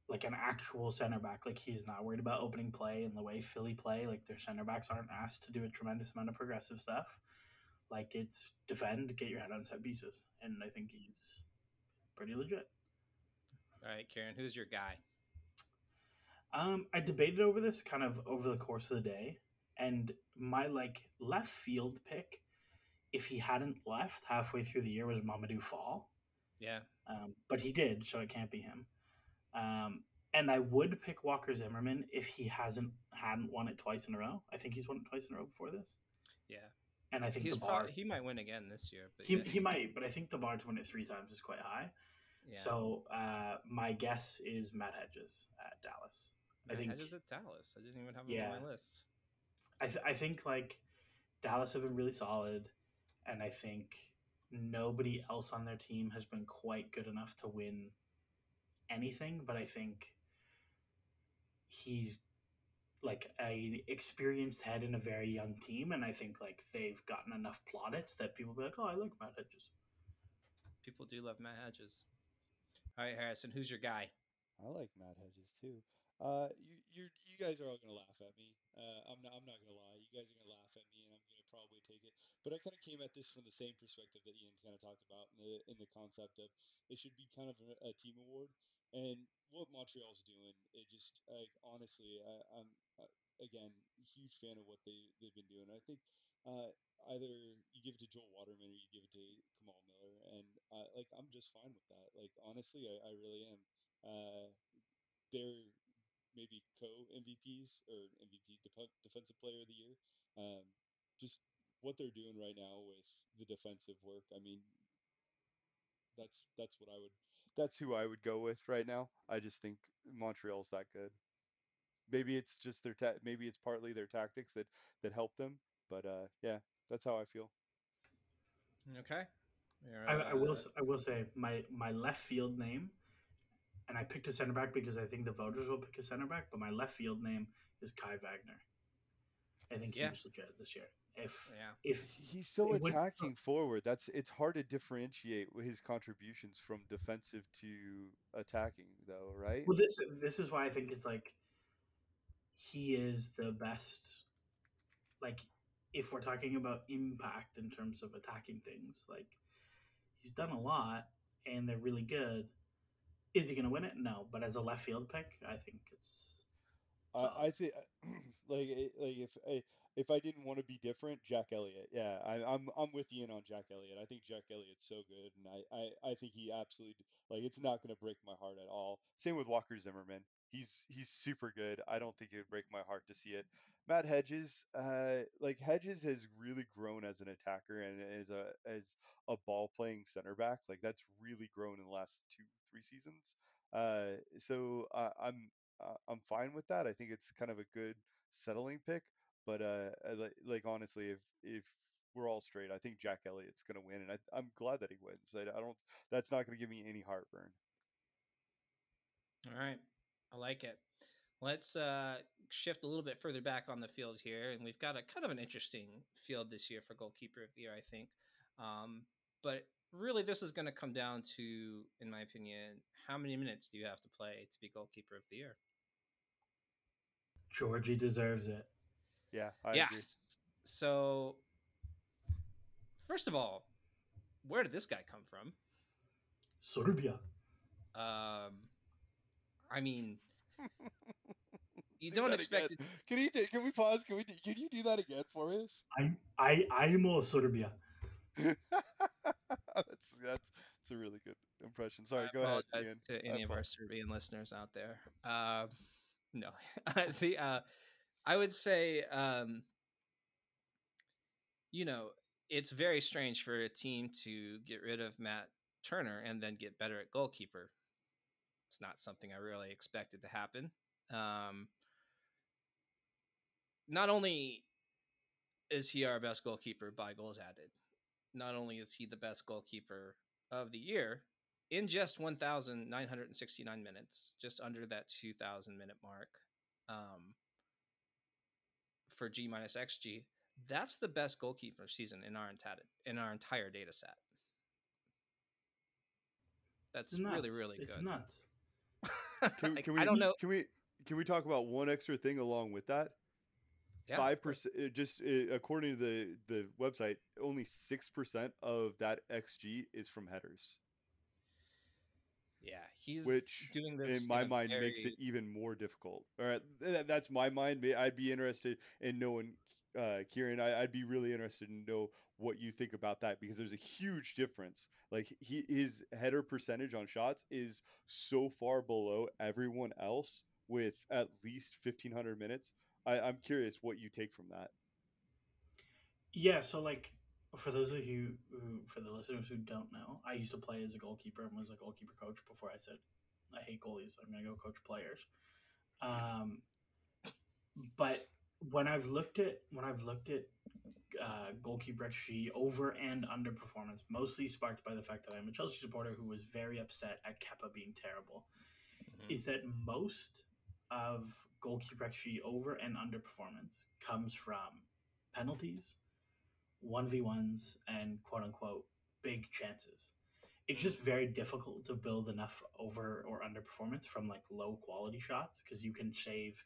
Speaker 2: like an actual center back. Like he's not worried about opening play and the way Philly play. Like their center backs aren't asked to do a tremendous amount of progressive stuff. Like it's defend, get your head on set pieces. And I think he's pretty legit.
Speaker 1: All right, Kieran, who's your guy?
Speaker 2: Um, I debated over this kind of over the course of the day, and my like left field pick, if he hadn't left halfway through the year, was Mamadou Fall.
Speaker 1: Yeah,
Speaker 2: Um, but he did, so it can't be him. Um, and I would pick Walker Zimmerman if he hasn't hadn't won it twice in a row. I think he's won it twice in a row before this,
Speaker 1: yeah.
Speaker 2: and I think
Speaker 1: He's
Speaker 2: the bar
Speaker 1: probably, he might win again this year, but
Speaker 2: he,
Speaker 1: yeah.
Speaker 2: he might, but I think the bar to win it three times is quite high.
Speaker 1: yeah.
Speaker 2: So uh, my guess is Matt Hedges at Dallas. I think
Speaker 1: Hedges at Dallas. I didn't even have him
Speaker 2: Yeah.
Speaker 1: on my list.
Speaker 2: I, th- I think like Dallas have been really solid, and I think nobody else on their team has been quite good enough to win anything. But I think he's like a experienced head in a very young team, and I think like they've gotten enough plaudits that people be like, "Oh, I like Matt Hedges."
Speaker 1: People do love Matt Hedges. All right, Harrison, who's your guy?
Speaker 3: I like Matt Hedges too. Uh, you you you guys are all gonna laugh at me. Uh, I'm not I'm not gonna lie. You guys are gonna laugh at me, and I'm gonna probably take it. But I kind of came at this from the same perspective that Ian kind of talked about in the in the concept of it should be kind of a, a team award. And what Montreal's doing, it just like honestly, I, I'm uh, again huge fan of what they they've been doing. I think uh, either you give it to Joel Waterman or you give it to Kamal Miller, and uh, like I'm just fine with that. Like honestly, I, I really am. Uh, they're maybe co MVPs or MVP def- defensive player of the year. Um, just what they're doing right now with the defensive work. I mean, that's that's what I would. That's who I would go with right now. I just think Montreal's that good. Maybe it's just their ta- maybe it's partly their tactics that that help them. But uh, yeah, that's how I feel.
Speaker 1: Okay.
Speaker 2: I, I will.
Speaker 1: uh,
Speaker 2: s- I will say my my left field name, and I picked a center back because I think the voters will pick a center back. But my left field name is Kai Wagner. I think he
Speaker 1: Yeah.
Speaker 2: was legit this year. If
Speaker 1: Yeah.
Speaker 2: if
Speaker 3: He's so
Speaker 2: it would-
Speaker 3: attacking forward. That's it's hard to differentiate his contributions from defensive to attacking, though, right?
Speaker 2: well, this this is why I think it's like he is the best. Like, if we're talking about impact in terms of attacking things, like he's done a lot and they're really good. Is he going to win it? No, but as a left field pick, I think it's.
Speaker 3: I. I think like eh, like if I if I didn't want to be different, Jack Elliott. Yeah, I, I'm I'm with Ian on Jack Elliott. I think Jack Elliott's so good, and I I, I think he absolutely like it's not going to break my heart at all. Same with Walker Zimmerman. He's he's super good. I don't think it would break my heart to see it. Matt Hedges, uh, like Hedges has really grown as an attacker and as a as a ball playing center back. Like that's really grown in the last two three seasons. Uh, so uh, I'm uh, I'm fine with that. I think it's kind of a good settling pick. But uh, I like honestly, if if we're all straight, I think Jack Elliott's gonna win, and I, I'm glad that he wins. I, I don't. That's not gonna give me any heartburn.
Speaker 1: All right. I like it. Let's uh, shift a little bit further back on the field here. And we've got a kind of an interesting field this year for goalkeeper of the year, I think. Um, but really, this is going to come down to, in my opinion, how many minutes do you have to play to be goalkeeper of the year?
Speaker 2: Djordje deserves it.
Speaker 3: Yeah, I
Speaker 1: yeah.
Speaker 3: agree.
Speaker 1: So, first of all, where did this guy come from?
Speaker 2: Serbia.
Speaker 1: Um, I mean, you
Speaker 3: Do
Speaker 1: don't expect it.
Speaker 3: Can you can we pause? Can we can you do that again for us?
Speaker 2: I I I'm Serbia.
Speaker 3: that's that's that's a really good impression. Sorry,
Speaker 1: I
Speaker 3: go ahead. Ian.
Speaker 1: to
Speaker 3: I
Speaker 1: any of our Serbian listeners out there. Um, no, the uh, I would say, um, you know, it's very strange for a team to get rid of Matt Turner and then get better at goalkeeper. It's not something I really expected to happen. Um, not only is he our best goalkeeper by goals added, not only is he the best goalkeeper of the year in just 1,969 minutes, just under that 2,000 minute mark um, for G minus XG. That's the best goalkeeper season in our entire in our entire data set. That's
Speaker 2: It's nuts.
Speaker 1: really really
Speaker 2: it's nuts.
Speaker 3: Can,
Speaker 1: Like,
Speaker 3: can we
Speaker 1: I don't know.
Speaker 3: Can we can we talk about one extra thing along with that? Five
Speaker 1: of course.
Speaker 3: percent, just uh, according to the the website, only six percent of that xG is from headers,
Speaker 1: Yeah, he's
Speaker 3: which
Speaker 1: doing this
Speaker 3: in my
Speaker 1: a
Speaker 3: mind makes it even more difficult. All right, th- that's my mind. May- I'd be interested in knowing, uh, Kieran. I, I'd be really interested in know what you think about that because there's a huge difference. Like he his header percentage on shots is so far below everyone else with at least 1500 minutes. I, I'm curious what you take from that.
Speaker 2: Yeah, so like for those of you who, for the listeners who don't know, I used to play as a goalkeeper and was a goalkeeper coach before I said I hate goalies. I'm gonna go coach players. Um, but when I've looked at when I've looked at uh, goalkeeper XG over and under performance, mostly sparked by the fact that I'm a Chelsea supporter who was very upset at Kepa being terrible,
Speaker 1: Mhm.
Speaker 2: is that most of goalkeeper XG over and under performance comes from penalties, one v ones, and quote unquote big chances. It's just very difficult to build enough over or under performance from like low quality shots because you can save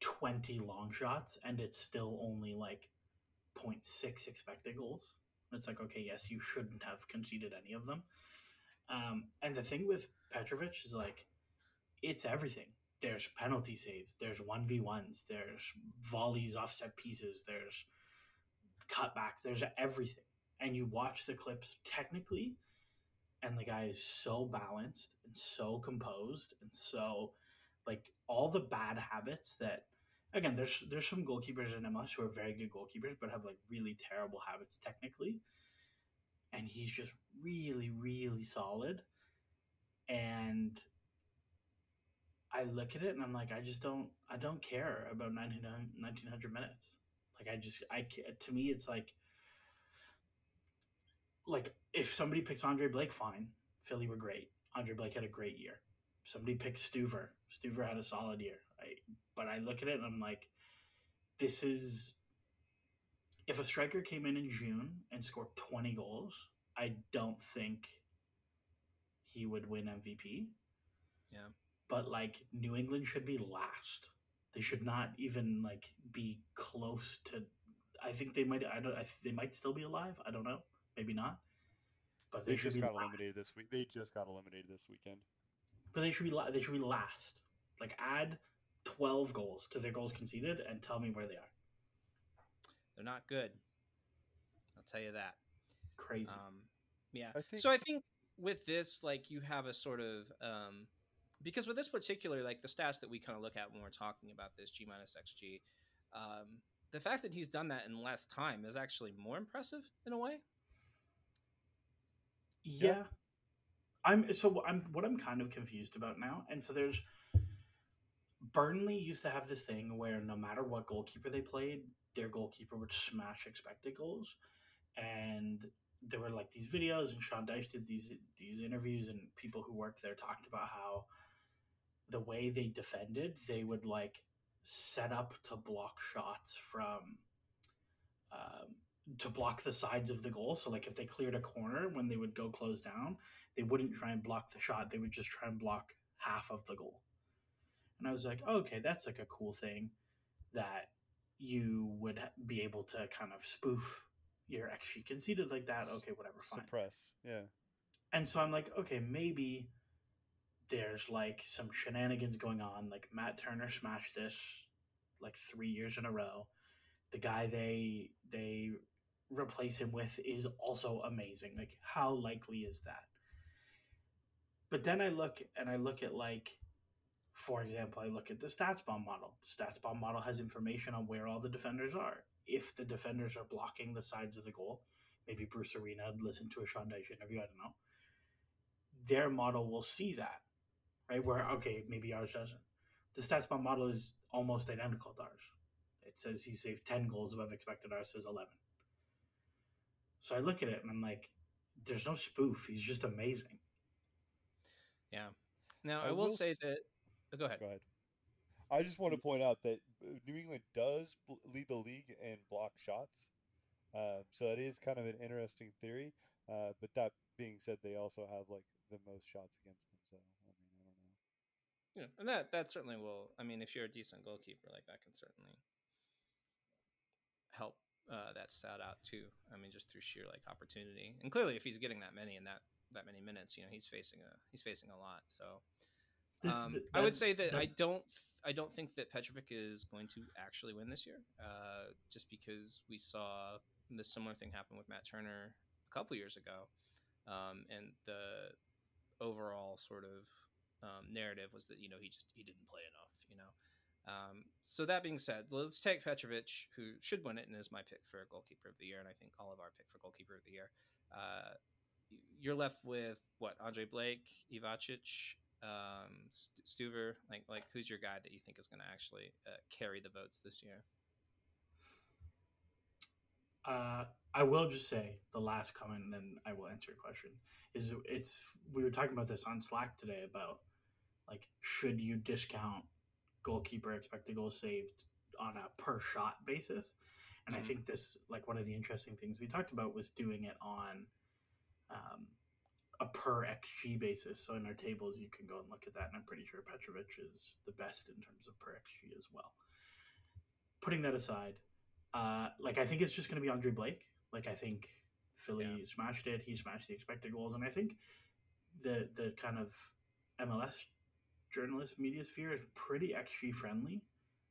Speaker 2: twenty long shots and it's still only like 0.6 expected goals. It's like okay, yes, you shouldn't have conceded any of them. Um, and the thing with Petrovic is like it's everything. There's penalty saves, there's 1v1s, there's volleys offset pieces, there's cutbacks, there's everything. And you watch the clips technically, and the guy is so balanced and so composed and so like all the bad habits that again there's there's some goalkeepers in MLS who are very good goalkeepers but have like really terrible habits technically. And he's just really, really solid. And I look at it and I'm like, I just don't, I don't care about 1900, 1900 minutes. Like I just I to me it's like like if somebody picks Andre Blake, fine. Philly were great. Andre Blake had a great year. Somebody picks Stuver. Stuver had a solid year. I, but I look at it and I'm like, this is if a striker came in in June and scored 20 goals, I don't think he would win MVP.
Speaker 1: Yeah.
Speaker 2: But like New England should be last. They should not even like be close to. I think they might. I don't. I, they might still be alive. I don't know. Maybe not. But they,
Speaker 3: They
Speaker 2: should
Speaker 3: just
Speaker 2: be.
Speaker 3: got
Speaker 2: la-
Speaker 3: eliminated this week. They just got eliminated this weekend.
Speaker 2: but they should be. They should be last. Like add twelve goals to their goals conceded and tell me where they are.
Speaker 1: They're not good. I'll tell you that.
Speaker 2: Crazy.
Speaker 1: Um, yeah.
Speaker 3: I think-
Speaker 1: So I think with this, like, you have a sort of um, because with this particular, like, the stats that we kind of look at when we're talking about this G minus XG, um, the fact that he's done that in less time is actually more impressive in a way.
Speaker 2: Yeah. I'm so I'm what I'm kind of confused about now. And so there's Burnley used to have this thing where no matter what goalkeeper they played, their goalkeeper would smash expected goals. And there were like these videos and Sean Dyche did these these interviews and people who worked there talked about how the way they defended, they would like set up to block shots from um, to block the sides of the goal. So like if they cleared a corner when they would go close down, they wouldn't try and block the shot. They would just try and block half of the goal. And I was like, okay, that's like a cool thing that you would be able to kind of spoof your XG conceded like that. Okay, whatever, fine.
Speaker 3: Suppress. Yeah.
Speaker 2: And so I'm like, okay, maybe there's like some shenanigans going on. Like Matt Turner smashed this like three years in a row. The guy they they replace him with is also amazing. Like, how likely is that? But then I look and I look at like, for example, I look at the StatsBomb model. StatsBomb model has information on where all the defenders are. If the defenders are blocking the sides of the goal, maybe Bruce Arena listened to a Sean Dyche interview. I don't know. Their model will see that, right? Where okay, maybe ours doesn't. The StatsBomb model is almost identical to ours. It says he saved ten goals above expected. Ours says eleven. So I look at it and I'm like, there's no spoof. He's just amazing.
Speaker 1: Yeah. Now
Speaker 3: I
Speaker 1: I, will
Speaker 3: will
Speaker 1: say that. oh, Go ahead.
Speaker 3: Go ahead. I just want to point out that uh, New England does lead the league in block shots. Uh, so that is kind of an interesting theory. Uh, but that being said, they also have like the most shots against them. So I mean, I don't know.
Speaker 1: Yeah, and that that certainly will. I mean, if you're a decent goalkeeper, like that can certainly help uh, that stat out too. I mean, just through sheer like opportunity, and clearly, if he's getting that many in that that many minutes, you know, he's facing a he's facing a lot. So um,
Speaker 2: th-
Speaker 1: I would say that,
Speaker 2: that-
Speaker 1: I don't I don't think that Petrovic is going to actually win this year, uh, just because we saw the similar thing happen with Matt Turner a couple years ago, um, and the overall sort of um, narrative was that you know he just he didn't play enough, you know. Um, so that being said, let's take Petrovic, who should win it and is my pick for goalkeeper of the year, and I think all of our pick for goalkeeper of the year. Uh, you're left with what Andre Blake, Ivacic, um, Stuver. Like like who's your guy that you think is going to actually uh, carry the votes this year?
Speaker 2: Uh, I will just say the last comment, and then I will answer your question. Is it's we were talking about this on Slack today about like should you discount goalkeeper expected goals saved on a per shot basis? And I
Speaker 1: Mhm.
Speaker 2: think this like one of the interesting things we talked about was doing it on um, a per xg basis. So in our tables, you can go and look at that, and I'm pretty sure Petrovic is the best in terms of per xg as well. Putting that aside, uh, like I think it's just going to be Andre Blake. Like I think Philly
Speaker 1: Yeah.
Speaker 2: smashed it. He smashed the expected goals, and I think the the kind of MLS journalist media sphere is pretty XG friendly.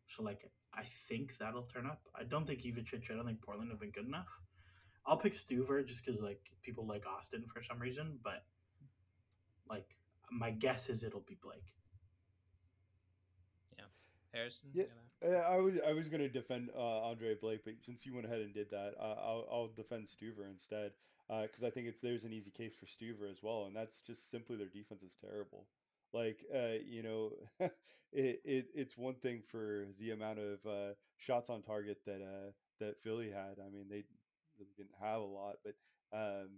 Speaker 2: So like I think that'll turn up. I don't think Ivacic. I don't think Portland have been good enough. I'll pick Stuver just because like people like Austin for some reason, but like my guess is it'll be Blake. Yeah.
Speaker 1: Harrison.
Speaker 3: Yeah.
Speaker 1: you gonna-
Speaker 3: Uh, I was I was gonna defend uh, Andre Blake, but since you went ahead and did that, uh, I'll I'll defend Stuver instead because I think it's there's an easy case for Stuver as well, and that's just simply their defense is terrible. Like uh, you know, it, it it's one thing for the amount of uh, shots on target that uh, that Philly had. I mean, they didn't have a lot, but um,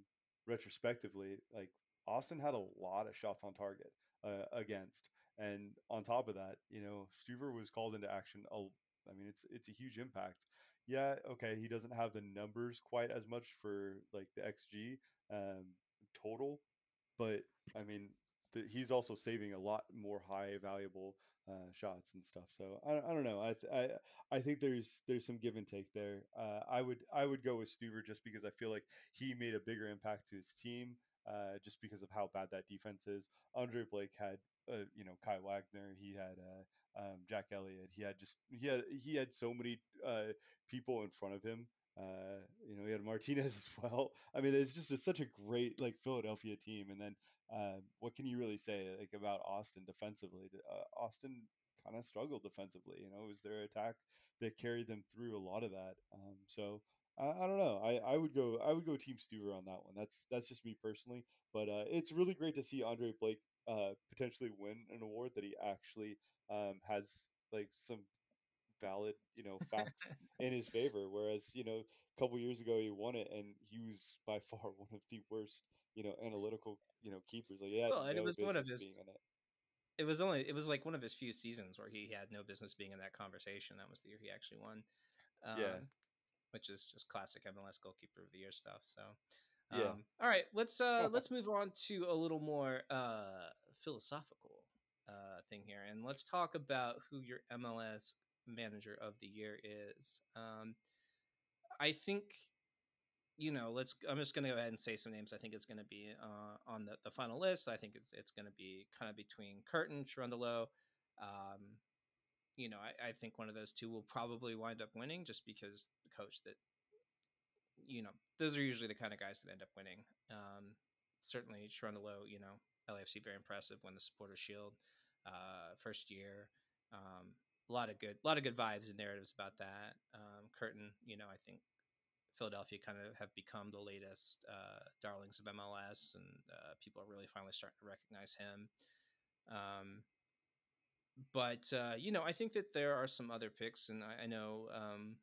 Speaker 3: retrospectively, like Austin had a lot of shots on target uh, against, and on top of that, you know, Stuver was called into action. A, I mean, it's it's a huge impact. Yeah, okay, he doesn't have the numbers quite as much for like the XG um, total, but I mean, th- he's also saving a lot more high valuable uh, shots and stuff. So I, I don't know. I, I I think there's there's some give and take there. Uh, I would I would go with Stuver just because I feel like he made a bigger impact to his team. Uh, just because of how bad that defense is. Andre Blake had, uh, you know, Kai Wagner. He had uh, um, Jack Elliott. He had just he had he had so many uh, people in front of him. Uh, you know, he had Martinez as well. I mean, it's just a, such a great like Philadelphia team. And then uh, what can you really say like about Austin defensively? Uh, Austin kind of struggled defensively. You know, it was their attack that carried them through a lot of that. Um, so I, I don't know. I, I would go I would go Team Stuver on that one. That's that's just me personally. But uh, it's really great to see Andre Blake uh, potentially win an award that he actually um, has like some valid you know facts in his favor. Whereas you know a couple years ago he won it and he was by far one of the worst you know analytical you know keepers. Like yeah,
Speaker 1: Well, and it was one of his-
Speaker 3: it.
Speaker 1: It was only it was like one of his few seasons where he had no business being in that conversation. That was the year he actually won. Um,
Speaker 3: Yeah.
Speaker 1: which is just classic MLS goalkeeper of the year stuff. So,
Speaker 3: Yeah.
Speaker 1: um, all right, let's uh let's move on to a little more uh philosophical uh thing here, and let's talk about who your MLS manager of the year is. Um, I think you know, let's. I'm just going to go ahead and say some names. I think it's going to be uh, on the, the final list. I think it's it's going to be kind of between Curtin, Cherundolo. Um, you know, I, I think one of those two will probably wind up winning, just because the coach that, you know, those are usually the kind of guys that end up winning. Um, certainly, Cherundolo, you know, LAFC very impressive. Won the Supporter Shield uh, first year. Um, a lot of good, a lot of good vibes and narratives about that. Um, Curtin, you know, I think Philadelphia kind of have become the latest uh, darlings of MLS, and uh, people are really finally starting to recognize him. Um, but uh, you know, I think that there are some other picks, and I, I know um,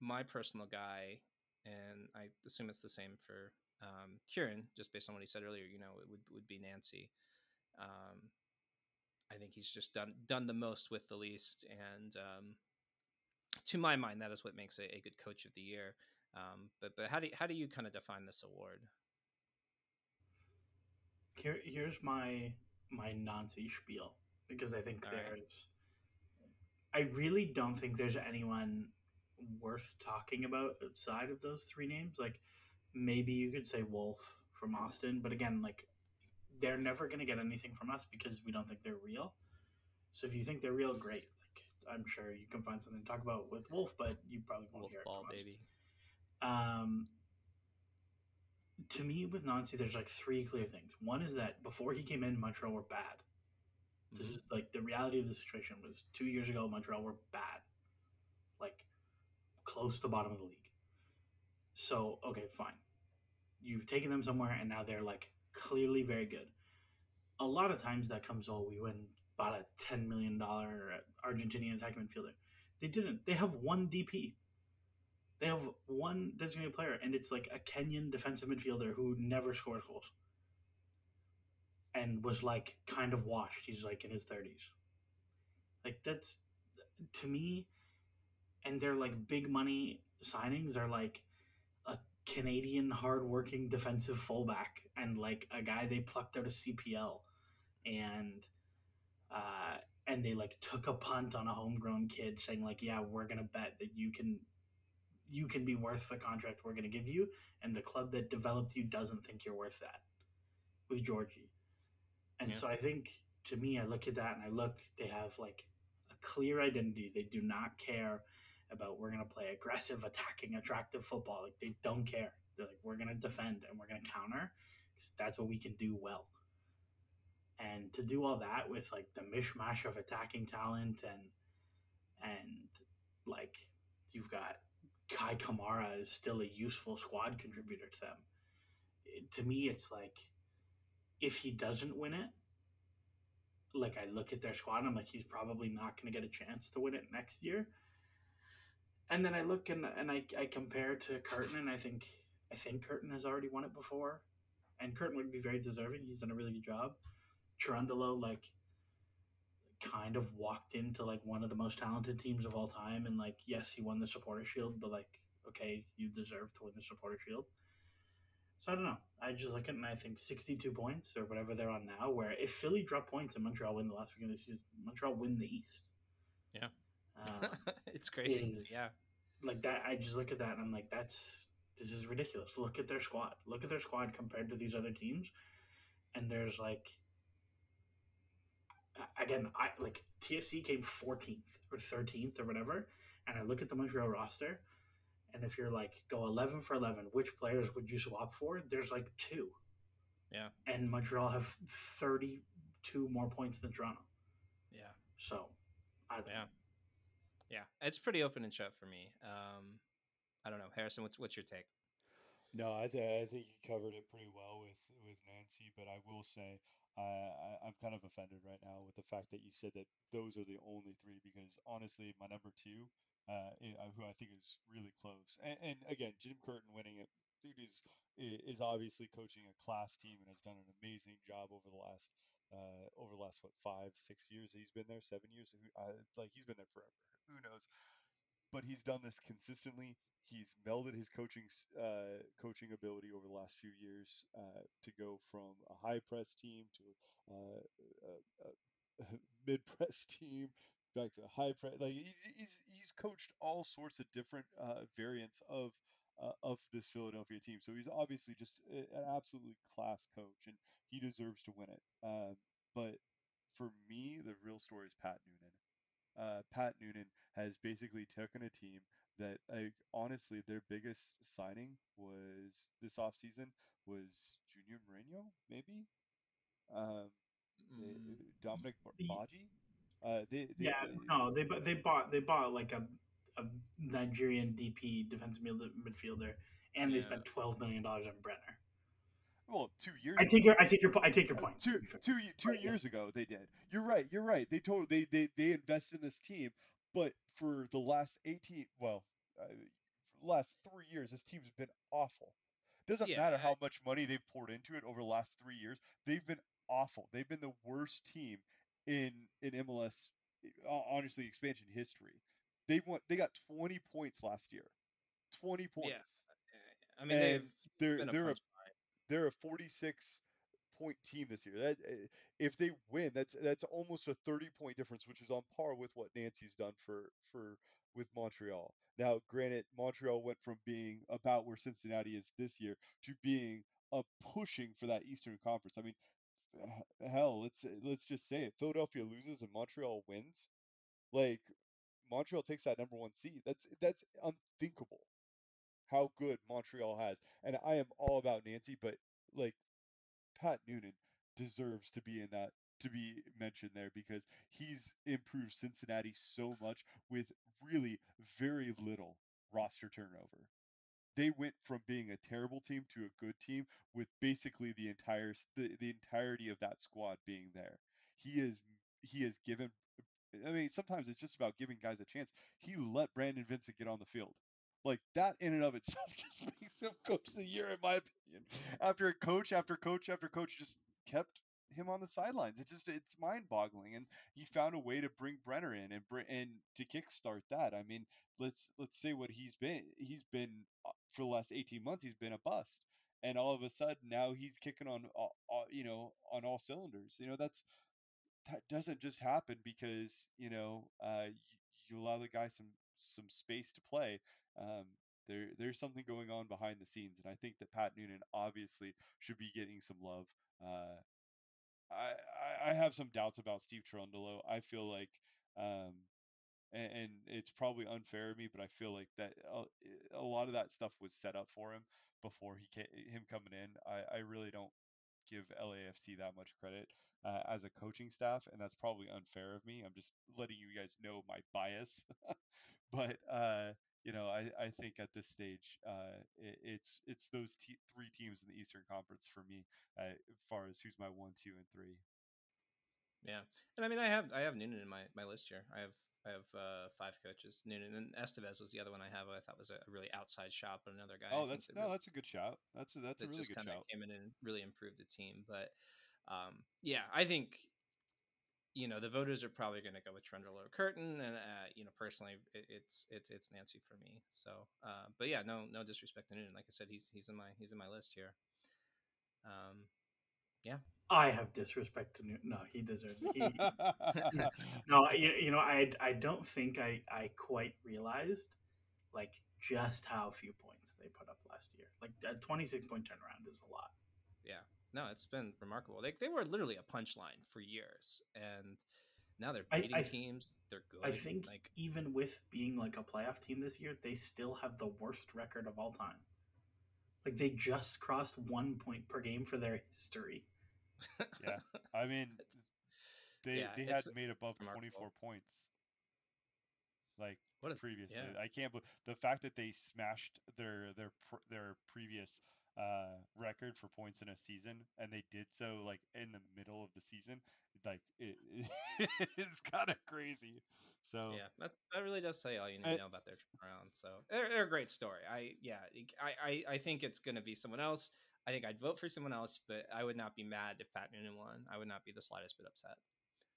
Speaker 1: my personal guy, and I assume it's the same for um, Kieran, just based on what he said earlier. You know, it would would be Nancy. Um, I think he's just done done the most with the least, and um, to my mind, that is what makes a, a good coach of the year. Um, but but how do you, how do you kind of define this award?
Speaker 2: Here, here's my my Nancy spiel because I think
Speaker 1: All right.
Speaker 2: there's. I really don't think there's anyone worth talking about outside of those three names. Like maybe you could say Wolff from Austin, but again, like they're never going to get anything from us because we don't think they're real. So if you think they're real, great. Like I'm sure you can find something to talk about with Wolff, but you probably won't
Speaker 1: Wolff
Speaker 2: hear it
Speaker 1: ball,
Speaker 2: from us.
Speaker 1: baby.
Speaker 2: Um, to me, with Nancy, there's like three clear things. One is that before he came in, Montreal were bad. This is like the reality of the situation was two years ago, Montreal were bad, like close to bottom of the league. So okay, fine. You've taken them somewhere, and now they're like clearly very good. A lot of times that comes, oh, we went bought a ten million dollar Argentinian attacking midfielder. They didn't. They have one DP. They have one designated player, and it's like a Kenyan defensive midfielder who never scores goals and was like kind of washed. He's like in his thirties. Like that's to me, and their like big money signings are like a Canadian hardworking defensive fullback and like a guy they plucked out of CPL, and uh, and they like took a punt on a homegrown kid, saying like, yeah, we're gonna bet that you can. You can be worth the contract we're going to give you, and the club that developed you doesn't think you're worth that. With Georgie, and
Speaker 1: Yeah.
Speaker 2: so I think to me, I look at that and I look, they have like a clear identity. They do not care about we're going to play aggressive, attacking, attractive football. Like they don't care. They're like, we're going to defend and we're going to counter because that's what we can do well. And to do all that with like the mishmash of attacking talent and, and like you've got Kei Kamara is still a useful squad contributor to them. It- to me, it's like if he doesn't win it, like I look at their squad and I'm like, he's probably not going to get a chance to win it next year. and then I look and and I, I compare to Curtin, and I think I think Curtin has already won it before, and Curtin would be very deserving. He's done a really good job. Cherundolo like kind of walked into like one of the most talented teams of all time, and like yes, he won the Supporter Shield, but like okay, you deserve to win the Supporter Shield. So I don't know. I just look at it and I think 62 points or whatever they're on now. Where if Philly drop points and Montreal win the last week of the season, Montreal win the East.
Speaker 1: Yeah.
Speaker 2: Um,
Speaker 1: it's crazy.
Speaker 2: is-
Speaker 1: Yeah.
Speaker 2: like that i just look at that and i'm like that's this is ridiculous look at their squad look at their squad compared to these other teams and there's like again i like tfc came 14th or 13th or whatever and i look at the montreal roster and if you're like go 11 for 11 which players would you swap for there's like two
Speaker 1: Yeah.
Speaker 2: and montreal have 32 more points than toronto
Speaker 1: Yeah.
Speaker 2: so I,
Speaker 1: Yeah. Yeah. It's pretty open and shut for me. Um, I don't know, Harrison. What's what's your take?
Speaker 3: No, I, th- I think you covered it pretty well with with Nancy, but I will say I, I'm kind of offended right now with the fact that you said that those are the only three because honestly, my number two, uh, uh, who I think is really close, and, and again, Jim Curtin winning it, dude is is obviously coaching a class team and has done an amazing job over the last uh, over the last what five six years that he's been there, seven years, uh, like he's been there forever. Who knows? But he's done this consistently he's melded his coaching uh, coaching ability over the last few years uh, to go from a high press team to uh, a, a, mid press team back to a high press. Like he, he's he's coached all sorts of different uh, variants of uh, of this Philadelphia team. So he's obviously just an absolutely class coach, and he deserves to win it. Um, but for me, the real story is Pat Noonan. Uh, Pat Noonan has basically taken a team that like honestly their biggest signing was this offseason was Junior Moreno, maybe? Um they,
Speaker 1: Mm,
Speaker 2: Dominique
Speaker 3: Badji? Uh they, they
Speaker 2: yeah,
Speaker 3: they-
Speaker 2: no, they bu- they bought they bought like a, a Nigerian DP defensive midfielder, and they
Speaker 1: Yeah.
Speaker 2: spent twelve million dollars on Brenner.
Speaker 3: well two years
Speaker 2: I
Speaker 3: ago.
Speaker 2: take your I take your I take your point. to
Speaker 3: two two two
Speaker 2: Right, yeah.
Speaker 3: years ago they did. You're right. You're right. They told they they they invested in this team, but for the last 18 well, uh, last 3 years this team's been awful. Doesn't
Speaker 1: Yeah,
Speaker 3: matter
Speaker 1: I-
Speaker 3: how much money they've poured into it over the last 3 years. They've been awful. They've been the worst team in in MLS uh, honestly expansion history. They won they got 20 points last year. 20 points.
Speaker 1: Yeah. I mean, they've
Speaker 3: they're
Speaker 1: been a
Speaker 3: they're a they're a 46 point team this year. That eh, if they win, that's that's almost a 30 point difference, which is on par with what Nancy's done for for with Montreal. Now, granted, Montreal went from being about where Cincinnati is this year to being a pushing for that Eastern Conference. I mean, hell, let's let's just say it. Philadelphia loses and Montreal wins. Like Montreal takes that number one seed. That's that's unthinkable. How good Montreal has, and I am all about Nancy, but like Pat Noonan deserves to be in that to be mentioned there because he's improved Cincinnati so much with really very little roster turnover. They went from being a terrible team to a good team with basically the entire the, the entirety of that squad being there. He is he has given I mean sometimes it's just about giving guys a chance. He let Brandon Vincent get on the field. Like that in and of itself just makes him coach of the year in my opinion. After coach after coach after coach just kept him on the sidelines. It just it's mind-boggling, and he found a way to bring Brenner in and bring and to kickstart that. I mean, let's let's say what he's been. He's been uh, for the last 18 months. He's been a bust, and all of a sudden now he's kicking on all, all, you know on all cylinders. You know that's that doesn't just happen because you know uh, you, you allow the guy some some space to play. Um, there there's something going on behind the scenes, and I think that Pat Noonan obviously should be getting some love. Uh, I, I have some doubts about Steve Cherundolo. I feel like, um, and, and it's probably unfair of me, but I feel like that a, a lot of that stuff was set up for him before he came, him coming in. I, I really don't give LAFC that much credit uh, as a coaching staff, and that's probably unfair of me. I'm just letting you guys know my bias, but uh, you know, I, I think at this stage, uh, it, it's it's those te- three teams in the Eastern Conference for me, uh, as far as who's my one, two, and three.
Speaker 1: Yeah, and I mean, I have I have Noonan in my my list here. I have I have uh, five coaches. Noonan and Estevez was the other one I have. I thought was a really outside shot, but another guy.
Speaker 3: Oh, that's
Speaker 1: that
Speaker 3: no,
Speaker 1: really-
Speaker 3: that's a good shout. That's a, that's a
Speaker 1: that
Speaker 3: really
Speaker 1: just
Speaker 3: good shout.
Speaker 1: came in and really improved the team. But um, yeah, I think you know the voters are probably going to go with Trundle or Curtin, and uh, you know personally, it, it's it's it's Nancy for me. So, uh, but yeah, no no disrespect to Noonan. Like I said, he's he's in my he's in my list here. Um, yeah.
Speaker 2: I have disrespect to Newton. No, he deserves it. He, no, you, you know, I I don't think I I quite realized like just how few points they put up last year. Like a 26 point turnaround is a lot.
Speaker 1: yeah, no, it's been remarkable. They they were literally a punchline for years, and now they're beating
Speaker 2: I th-
Speaker 1: teams. They're good.
Speaker 2: I think
Speaker 1: like
Speaker 2: even with being like a playoff team this year, they still have the worst record of all time. Like they just crossed one point per game for their history.
Speaker 3: yeah, I mean, they
Speaker 1: yeah,
Speaker 3: they
Speaker 1: it's
Speaker 3: had made above 24 points. Like
Speaker 1: what a
Speaker 3: previously,
Speaker 1: yeah.
Speaker 3: I can't believe the fact that they smashed their their their previous uh record for points in a season, and they did so like in the middle of the season. Like it, it's kind of crazy. So
Speaker 1: Yeah, that, that really does tell you all you need
Speaker 3: I-
Speaker 1: to know about their turnaround. So they're, they're a great story. I yeah, I I, I think it's going to be someone else. I think I'd vote for someone else, but I would not be mad if Pat Noonan won. I would not be the slightest bit upset.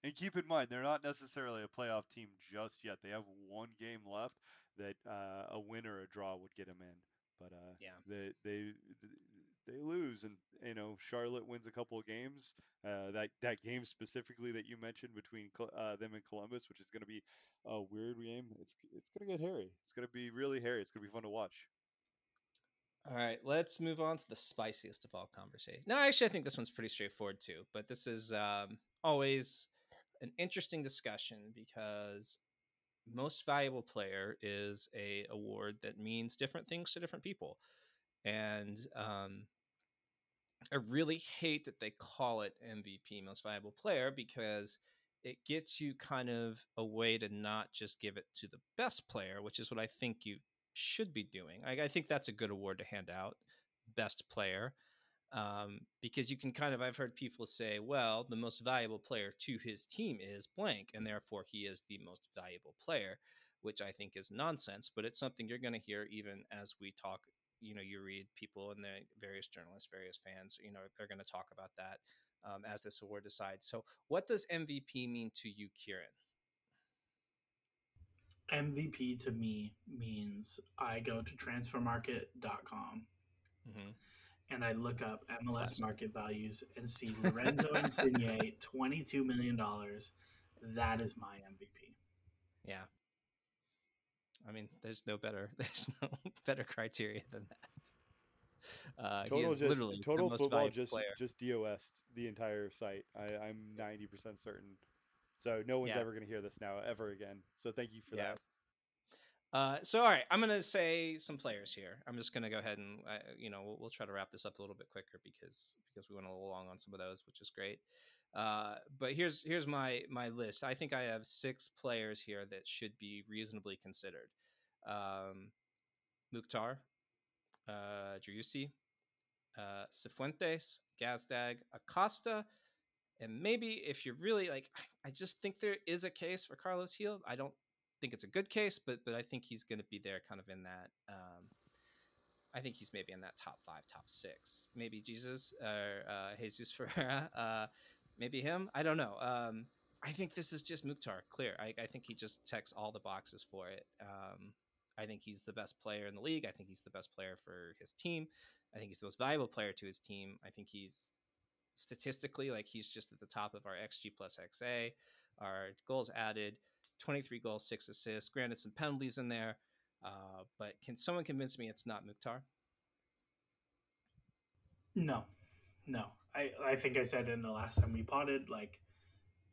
Speaker 3: And keep in mind, they're not necessarily a playoff team just yet. They have one game left that uh, a win or a draw would get them in. But uh,
Speaker 1: Yeah.
Speaker 3: they they they lose, and you know Charlotte wins a couple of games. Uh, that that game specifically that you mentioned between uh, them and Columbus, which is going to be a weird game. It's it's going to get hairy. It's going to be really hairy. It's going to be fun to watch.
Speaker 1: All right, let's move on to the spiciest of all conversations. No, actually, I think this one's pretty straightforward too. But this is um, always an interesting discussion because most valuable player is a award that means different things to different people, and um, I really hate that they call it MVP, most valuable player, because it gets you kind of a way to not just give it to the best player, which is what I think you should be doing. I, I think that's a good award to hand out, best player, um, because you can kind of. I've heard people say, "Well, the most valuable player to his team is blank, and therefore he is the most valuable player," which I think is nonsense. But it's something you're going to hear even as we talk. You know, you read people and the various journalists, various fans. You know, they're going to talk about that um, as this award decides. So, what does MVP mean to you, Kieran?
Speaker 2: MVP to me means I go to transfermarkt.com
Speaker 1: Mm-hmm.
Speaker 2: And I look up MLS
Speaker 1: Classic.
Speaker 2: market values and see Lorenzo Insigne, $22 million. That is my MVP.
Speaker 1: Yeah. I mean, there's no better, there's no better criteria than that. Uh, he
Speaker 3: Total
Speaker 1: is
Speaker 3: just
Speaker 1: literally the
Speaker 3: total
Speaker 1: most
Speaker 3: football just
Speaker 1: player.
Speaker 3: just DOS the entire site. I, I'm ninety percent certain. So no one's
Speaker 1: Yeah.
Speaker 3: ever gonna hear this now ever again. So thank you for
Speaker 1: Yeah.
Speaker 3: that.
Speaker 1: Uh, so all right, I'm gonna say some players here. I'm just gonna go ahead and uh, you know we'll, we'll try to wrap this up a little bit quicker because because we went a little long on some of those, which is great. Uh, but here's here's my my list. I think I have six players here that should be reasonably considered. Um, Mukhtar, uh, Driussi, uh, Cifuentes, Gazdag, Acosta, and maybe if you're really like, I just think there is a case for Carlos Gil. I don't think it's a good case, but but I think he's going to be there, kind of in that. Um, I think he's maybe in that top five, top six, maybe Jesus or uh, Jesus Ferreira, uh, maybe him. I don't know. Um, I think this is just Mukhtar. Clear. I, I think he just checks all the boxes for it. Um, I think he's the best player in the league. I think he's the best player for his team. I think he's the most valuable player to his team. I think he's statistically like he's just at the top of our XG plus XA, our goals added, 23 goals, six assists. Granted, some penalties in there, uh, but can someone convince me it's not Mukhtar?
Speaker 2: No, no. I, I think I said in the last time we potted, like,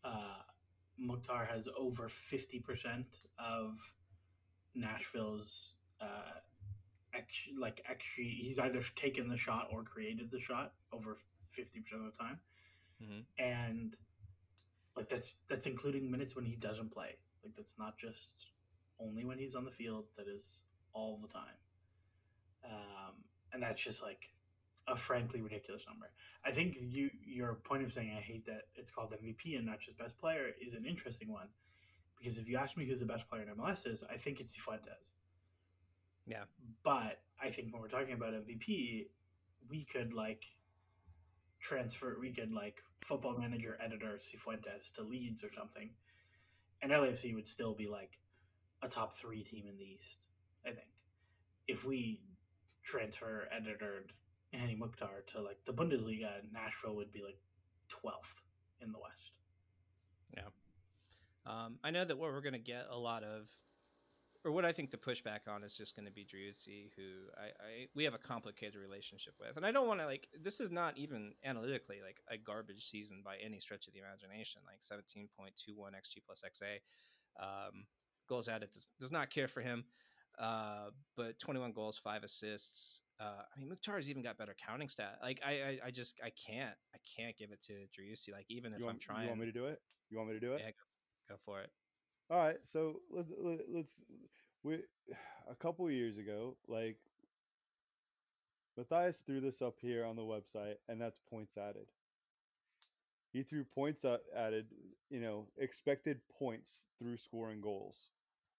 Speaker 2: uh, Mukhtar has over 50% of Nashville's, uh, like, actually, He's either taken the shot or created the shot over 50% of the time.
Speaker 1: Mhm.
Speaker 2: And, like, that's, that's including minutes when he doesn't play. Like, that's not just only when he's on the field, that is all the time. Um, and that's just like a frankly ridiculous number. I think you your point of saying I hate that it's called MVP and not just best player is an interesting one Because if you ask me who the best player in MLS is, I think it's Cifuentes.
Speaker 1: Yeah.
Speaker 2: But I think when we're talking about MVP, we could like transfer, we could like football manager editor Cifuentes to Leeds or something, and LAFC would still be like a top three team in the East. I think if we transfer editor Hany Mukhtar to like the Bundesliga, Nashville would be like twelfth in the West. Yeah.
Speaker 1: Um, I know that what we're going to get a lot of, or what I think the pushback on is just going to be Driussi, who I, I we have a complicated relationship with, and I don't want to like this is not even analytically like a garbage season by any stretch of the imagination. Like seventeen point two one xG plus XA, um, goals added does, does not care for him, uh, but twenty one goals, five assists. Uh, I mean, Mukhtar's even got better counting stat. Like I, I, I just I can't I can't give it to Driussi. Like even if
Speaker 3: you,
Speaker 1: I'm
Speaker 3: want,
Speaker 1: trying,
Speaker 3: you want me to do it? You want me to do it?
Speaker 1: yeah, go, go for it.
Speaker 3: All right, so let, let, let's we a couple years ago, like Matthias threw this up here on the website, and that's points added. He threw points added, you know, expected points through scoring goals.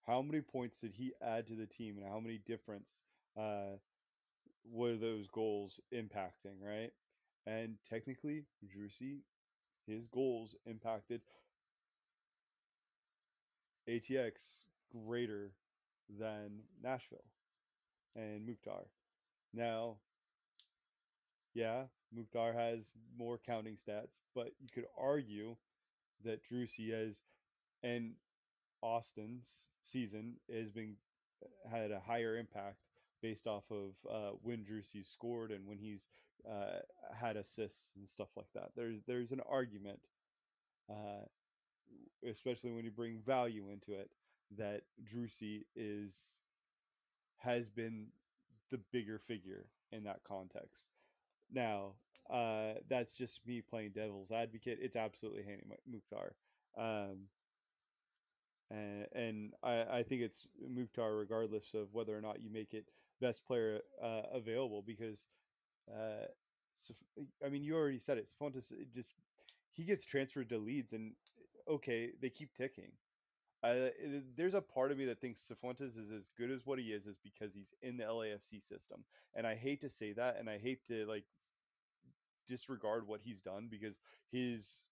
Speaker 3: How many points did he add to the team, and how many difference uh, were those goals impacting, right? And technically, Driussi, his goals impacted ATX greater than Nashville and Mukhtar. Now, yeah, Mukhtar has more counting stats, but you could argue that Driussi has and Austin's season has been had a higher impact based off of uh, when Driussi scored and when he's uh, had assists and stuff like that. There's there's an argument uh, especially when you bring value into it, that Driussi is has been the bigger figure in that context. Now, uh, that's just me playing devil's advocate. It's absolutely Hany Mukhtar. Um, and, and I, I think it's Mukhtar regardless of whether or not you make it best player uh, available because uh, I mean you already said it. Fontes just he gets transferred to Leeds and okay, they keep ticking. Uh, there's a part of me that thinks Cifuentes is as good as what he is is because he's in the LAFC system, and I hate to say that, and I hate to like disregard what he's done because his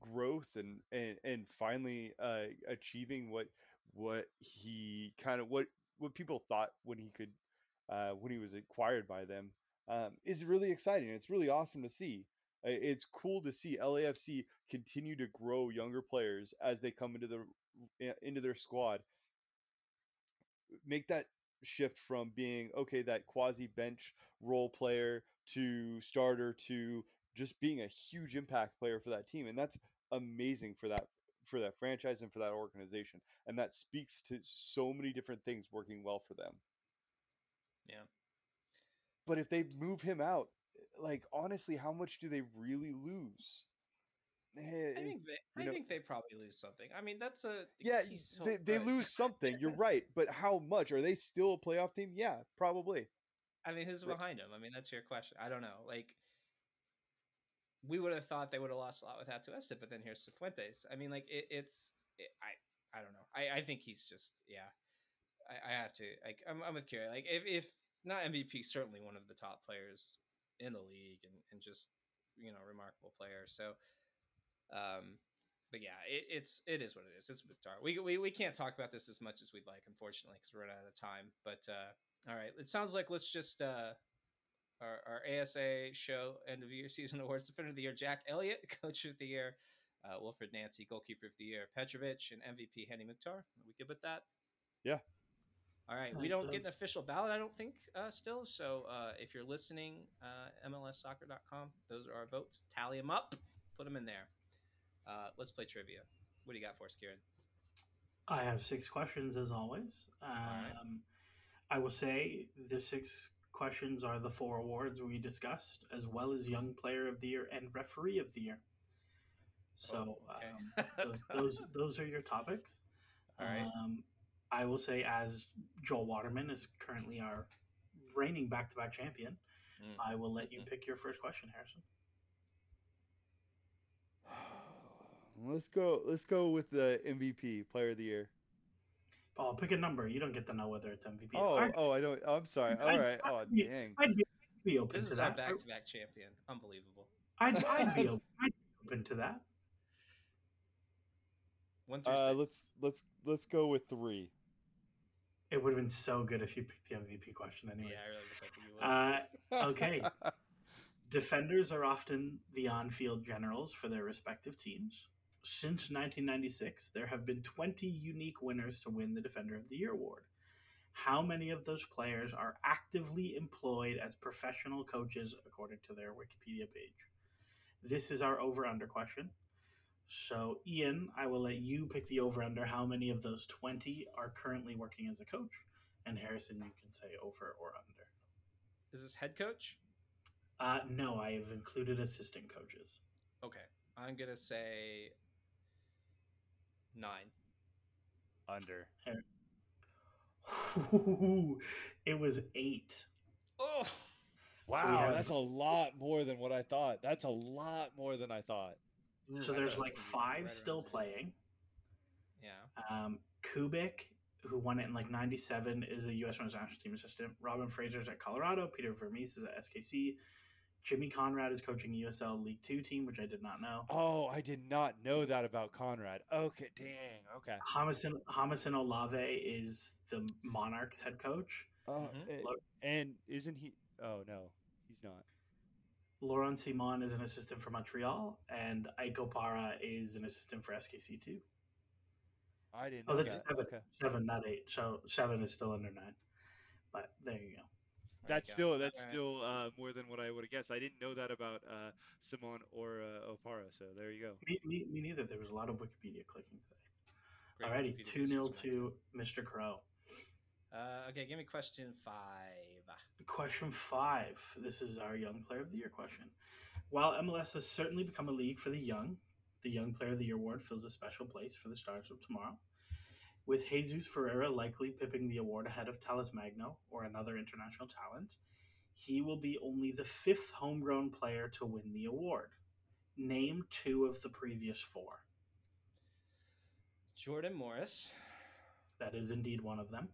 Speaker 3: growth and and and finally uh, achieving what what he kind of what what people thought when he could uh, when he was acquired by them um, is really exciting. It's really awesome to see. It's cool to see LAFC continue to grow younger players as they come into the into their squad. Make that shift from being okay that quasi bench role player to starter to just being a huge impact player for that team and that's amazing for that for that franchise and for that organization and that speaks to so many different things working well for them
Speaker 1: Yeah.
Speaker 3: but if they move him out like honestly, how much do they really lose?
Speaker 1: I think they, I
Speaker 3: know-
Speaker 1: think they probably lose something. I mean, that's a
Speaker 3: yeah,
Speaker 1: so
Speaker 3: they, they lose something. You're right, but how much? Are they still a playoff team? Yeah, probably.
Speaker 1: I mean, who's
Speaker 3: Right.
Speaker 1: behind him? I mean, that's your question. I don't know. Like, we would have thought they would have lost a lot without Atuesta, but then here's Cifuentes. I mean, like, it, it's it, I I don't know. I, I think he's just yeah. I, I have to like I'm, I'm with Kira. Like, if if not MVP, certainly one of the top players in the league and and just you know remarkable player. So, um, but yeah, it, it's it is what it is. It's Mukhtar. We, we we can't talk about this as much as we'd like, unfortunately, because we're out of time. But uh, all right, it sounds like let's just uh, our our ASA show end of year season awards. Defender of the year, Jack Elliott. Coach of the year, uh, Wilfried Nancy. Goalkeeper of the year, Petrovic, and MVP Hany Mukhtar. Are we good with that?
Speaker 3: Yeah.
Speaker 1: All right. We don't
Speaker 2: so-
Speaker 1: get an official ballot, I don't think, uh, still. So uh, if you're listening, uh, MLSsoccer.com, those are our votes. Tally them up, put them in there. Uh, let's play trivia. What do you got for us, Kieran?
Speaker 2: I have six questions as always. Um,
Speaker 1: right.
Speaker 2: I will say the six questions are the four awards we discussed, as well as Young Player of the Year and Referee of the Year. So
Speaker 1: Oh, okay.
Speaker 2: um, those, those those are your topics.
Speaker 1: All right.
Speaker 2: Um, I will say, as Joel Waterman is currently our reigning back-to-back champion,
Speaker 1: Mm.
Speaker 2: I will let you
Speaker 1: Mhm.
Speaker 2: pick your first question, Harrison.
Speaker 3: Let's go. Let's go with the MVP, Player of the Year.
Speaker 2: Paul, pick a number. You don't get to know whether it's MVP.
Speaker 3: Oh,
Speaker 2: I'd,
Speaker 3: oh, I don't. Oh, I'm sorry.
Speaker 2: I'd-
Speaker 3: All right. Oh,
Speaker 2: I'd be-
Speaker 3: dang.
Speaker 2: I'd be, I'd be open
Speaker 1: This
Speaker 2: to
Speaker 1: is our
Speaker 2: that.
Speaker 1: back-to-back champion. Unbelievable.
Speaker 2: I'd, I'd be open, I'd be open to that.
Speaker 1: One through
Speaker 3: Uh,
Speaker 1: six.
Speaker 3: let's let's let's go with three.
Speaker 2: It would have been so good if you picked the MVP question, anyway.
Speaker 1: Yeah, I really was hoping you would.
Speaker 2: Uh, okay. Defenders are often the on field generals for their respective teams. Since 1996, there have been 20 unique winners to win the Defender of the Year award. How many of those players are actively employed as professional coaches according to their Wikipedia page? This is our over under question. So, Ian, I will let you pick the over under. How many of those 20 are currently working as a coach? And Harrison, you can say over or under.
Speaker 1: Is this head coach?
Speaker 2: Uh, no, I have included assistant coaches.
Speaker 1: Okay, I'm gonna say nine.
Speaker 3: Under.
Speaker 2: it was eight.
Speaker 1: Oh,
Speaker 3: Wow,
Speaker 2: have-
Speaker 3: that's a lot more than what I thought. That's a lot more than I thought.
Speaker 2: So there's like five
Speaker 1: right
Speaker 2: still playing.
Speaker 1: yeah.
Speaker 2: Um, Kubik, who won it in like '97, is a U.S. Men's National Team assistant. Robin Fraser's at Colorado. Peter Vermes is at SKC. Jimmy Conrad is coaching a USL League Two team, which I did not know.
Speaker 3: Oh, I did not know that about Conrad. Okay, dang. Okay.
Speaker 2: Hamison Jamison Olave is the Monarchs head coach.
Speaker 3: Oh, eh,
Speaker 2: Lo-
Speaker 3: and isn't he? Oh no, he's not.
Speaker 2: Laurent Ciman is an assistant for Montreal, and Ike Opara is an assistant for SKC two.
Speaker 3: I didn't.
Speaker 2: Oh, that's
Speaker 3: that.
Speaker 2: seven.
Speaker 3: Okay.
Speaker 2: Seven, not eight. So seven is still under nine. But there you go.
Speaker 1: There you
Speaker 3: That's
Speaker 1: go.
Speaker 3: still that's
Speaker 1: Alright.
Speaker 3: still uh, more than what I would have guessed. I didn't know that about uh, Ciman or uh, Opara. So there you go.
Speaker 2: Me, me, me neither. There was a lot of Wikipedia clicking today.
Speaker 1: Great
Speaker 2: Alrighty,
Speaker 1: Wikipedia
Speaker 2: two 0
Speaker 1: research,
Speaker 2: to Mr. Crow.
Speaker 1: Uh, okay, give me question five.
Speaker 2: Question five. This is our Young Player of the Year question. While MLS has certainly become a league for the young, the Young Player of the Year award fills a special place for the stars of tomorrow. With Jesus Ferreira likely pipping the award ahead of Talles Magno or another international talent, he will be only the fifth homegrown player to win the award. Name two of the previous four.
Speaker 1: Jordan Morris.
Speaker 2: That is indeed one of them.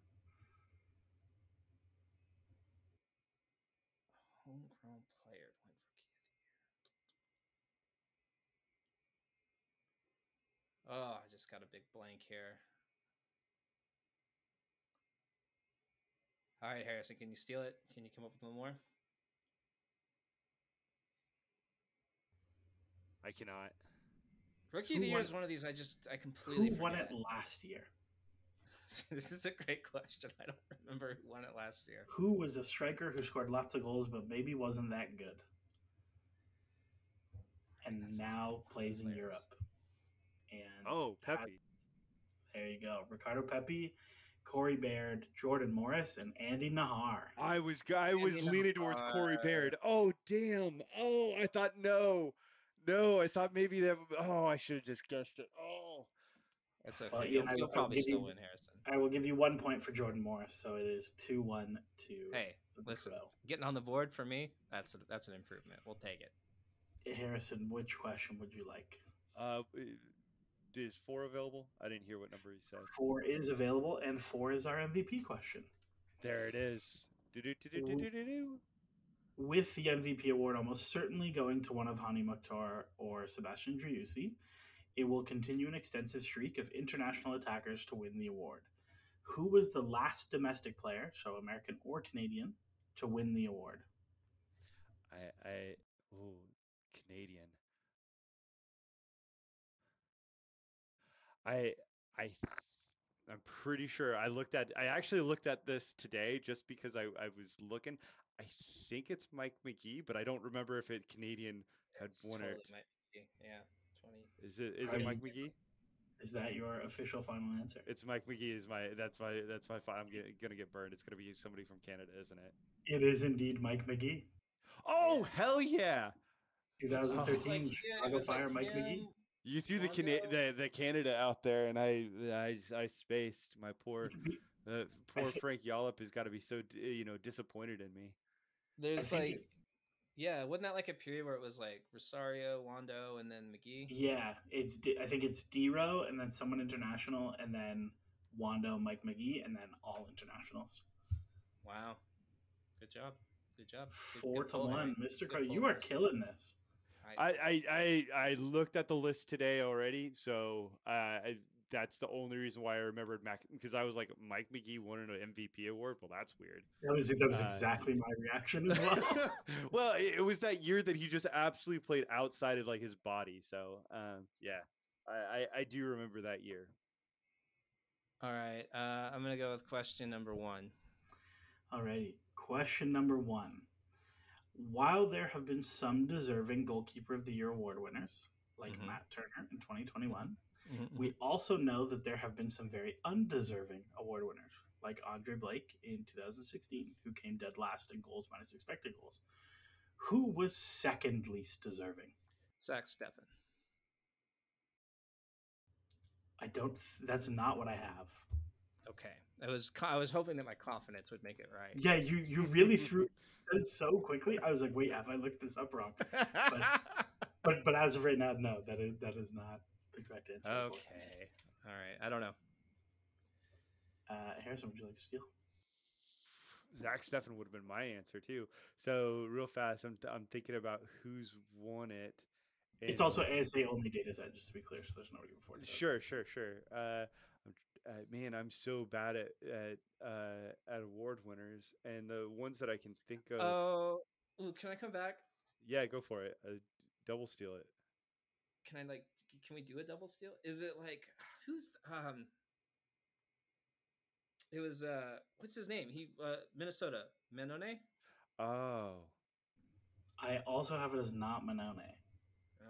Speaker 1: Homegrown player to win Rookie of the Year. Oh, I just got a big blank here. All right, Harrison, can you steal it? Can you come up with one more?
Speaker 3: I cannot.
Speaker 1: Rookie
Speaker 2: Who
Speaker 1: of the Year is one of these I just I completely
Speaker 2: Who won it last year?
Speaker 1: this is a great question. I don't remember who won it last year.
Speaker 2: Who was a striker who scored lots of goals but maybe wasn't that good? And
Speaker 1: That's
Speaker 2: now plays in. Europe. And
Speaker 3: Oh,
Speaker 2: had-
Speaker 3: Pepi.
Speaker 2: there you go. Ricardo Pepi, Corey Baird, Jordan Morris, and Andy Najar.
Speaker 3: I was g- I was
Speaker 1: Andy
Speaker 3: leaning towards Corey Baird. Oh damn! Oh, I thought no, no. I thought maybe that. Oh, I should have just guessed it. Oh,
Speaker 1: That's okay.
Speaker 2: Well,
Speaker 1: you'll,
Speaker 2: I-
Speaker 1: you'll probably
Speaker 2: give
Speaker 1: still
Speaker 2: you-
Speaker 1: win, Harrison.
Speaker 2: I will give you one point for Jordan Morris, so it is 2 1 to.
Speaker 1: Hey, listen,
Speaker 2: Crow.
Speaker 1: getting on the board for me, that's a, that's an improvement. We'll take it.
Speaker 2: Harrison, which question would you like?
Speaker 3: uh, i- is four available? I didn't hear what number you said.
Speaker 2: Four is available, and four is our MVP question.
Speaker 3: There it is. Do-do-do-do-do-do-do.
Speaker 2: with the MVP award almost certainly going to one of Hany Mukhtar or Sebastian Driussi, it will continue an extensive streak of international attackers to win the award. Who was the last domestic player, so American or Canadian, to win the award?
Speaker 3: I I oh Canadian. I I I'm pretty sure I looked at I actually looked at this today just because I, I was looking. I think it's Mike Magee, but I don't remember if it Canadian had
Speaker 1: It's
Speaker 3: won
Speaker 1: totally
Speaker 3: it.
Speaker 1: might be, yeah, twenty.
Speaker 3: Is it is
Speaker 2: Alright.
Speaker 3: it Mike Magee?
Speaker 2: Is that your official final answer?
Speaker 3: It's Mike Magee is my that's my that's my fi- I'm get, gonna get burned. It's gonna be somebody from Canada, isn't it?
Speaker 2: It is indeed Mike Magee.
Speaker 3: Oh hell yeah!
Speaker 2: 2013
Speaker 1: yeah, it
Speaker 2: Chicago
Speaker 1: was like
Speaker 2: Fire Mike Magee.
Speaker 1: Him,
Speaker 3: You threw the, Cana- the the Canada out there, and I I I spaced my poor uh, poor Frank Yallop has got to be so you know disappointed in me.
Speaker 1: There's like
Speaker 2: it-
Speaker 1: Yeah, wasn't that like a period where it was like Rosario, Wondo, and then Magee?
Speaker 2: Yeah, it's I think it's Dero and then someone international and then Wondo, Mike Magee, and then all internationals.
Speaker 1: Wow, good job, good job. Good-
Speaker 2: Four
Speaker 1: good
Speaker 2: to one, Mr.
Speaker 1: Good
Speaker 2: Crow. You are
Speaker 1: Harry.
Speaker 2: killing this.
Speaker 3: I, I, I, I looked at the list today already, so uh, I, that's the only reason why I remembered Mac because I was like Mike Magee won an MVP award. Well, that's weird.
Speaker 2: That was that was
Speaker 3: Uh,
Speaker 2: exactly my reaction as well.
Speaker 3: well, it, it was that year that he just absolutely played outside of like his body. So um, yeah, I, I, I do remember that year.
Speaker 1: All right, uh, I'm gonna go with question number one.
Speaker 2: Alrighty. Question number one. While there have been some deserving goalkeeper of the year award winners, like
Speaker 1: Mhm.
Speaker 2: Matt Turner in 2021,
Speaker 1: Mhm.
Speaker 2: we also know that there have been some very undeserving award winners, like Andre Blake in 2016, who came dead last in goals minus expected goals. Who was second least deserving?
Speaker 1: Zach Steffen.
Speaker 2: I don't. Th- that's not what I have.
Speaker 1: Okay, I was I was hoping that my confidence would make it right.
Speaker 2: Yeah, you you really threw said so quickly. I was like, wait, have I looked this up wrong? But but as of right now, no, that is that is not the correct answer.
Speaker 1: okay, all right. I don't know.
Speaker 2: Uh, Harrison, would you like to steal?
Speaker 3: Zach Steffen would have been my answer too. So real fast, I'm, I'm thinking about who's won it.
Speaker 2: It's
Speaker 3: and-
Speaker 2: also ASA only data set, just to be clear, so there's nobody before. it.
Speaker 3: Sure, sure, sure. Uh, uh, man, I'm so bad at at uh, at award winners, and the ones that I can think of.
Speaker 1: Oh, ooh, can I come back?
Speaker 3: Yeah, go for it. Uh, double steal it.
Speaker 1: Can I like? Can we do a double steal? Is it like who's um? It was uh, what's his name? He uh, Minnesota Mannone.
Speaker 3: Oh,
Speaker 2: I also have it as not Mannone.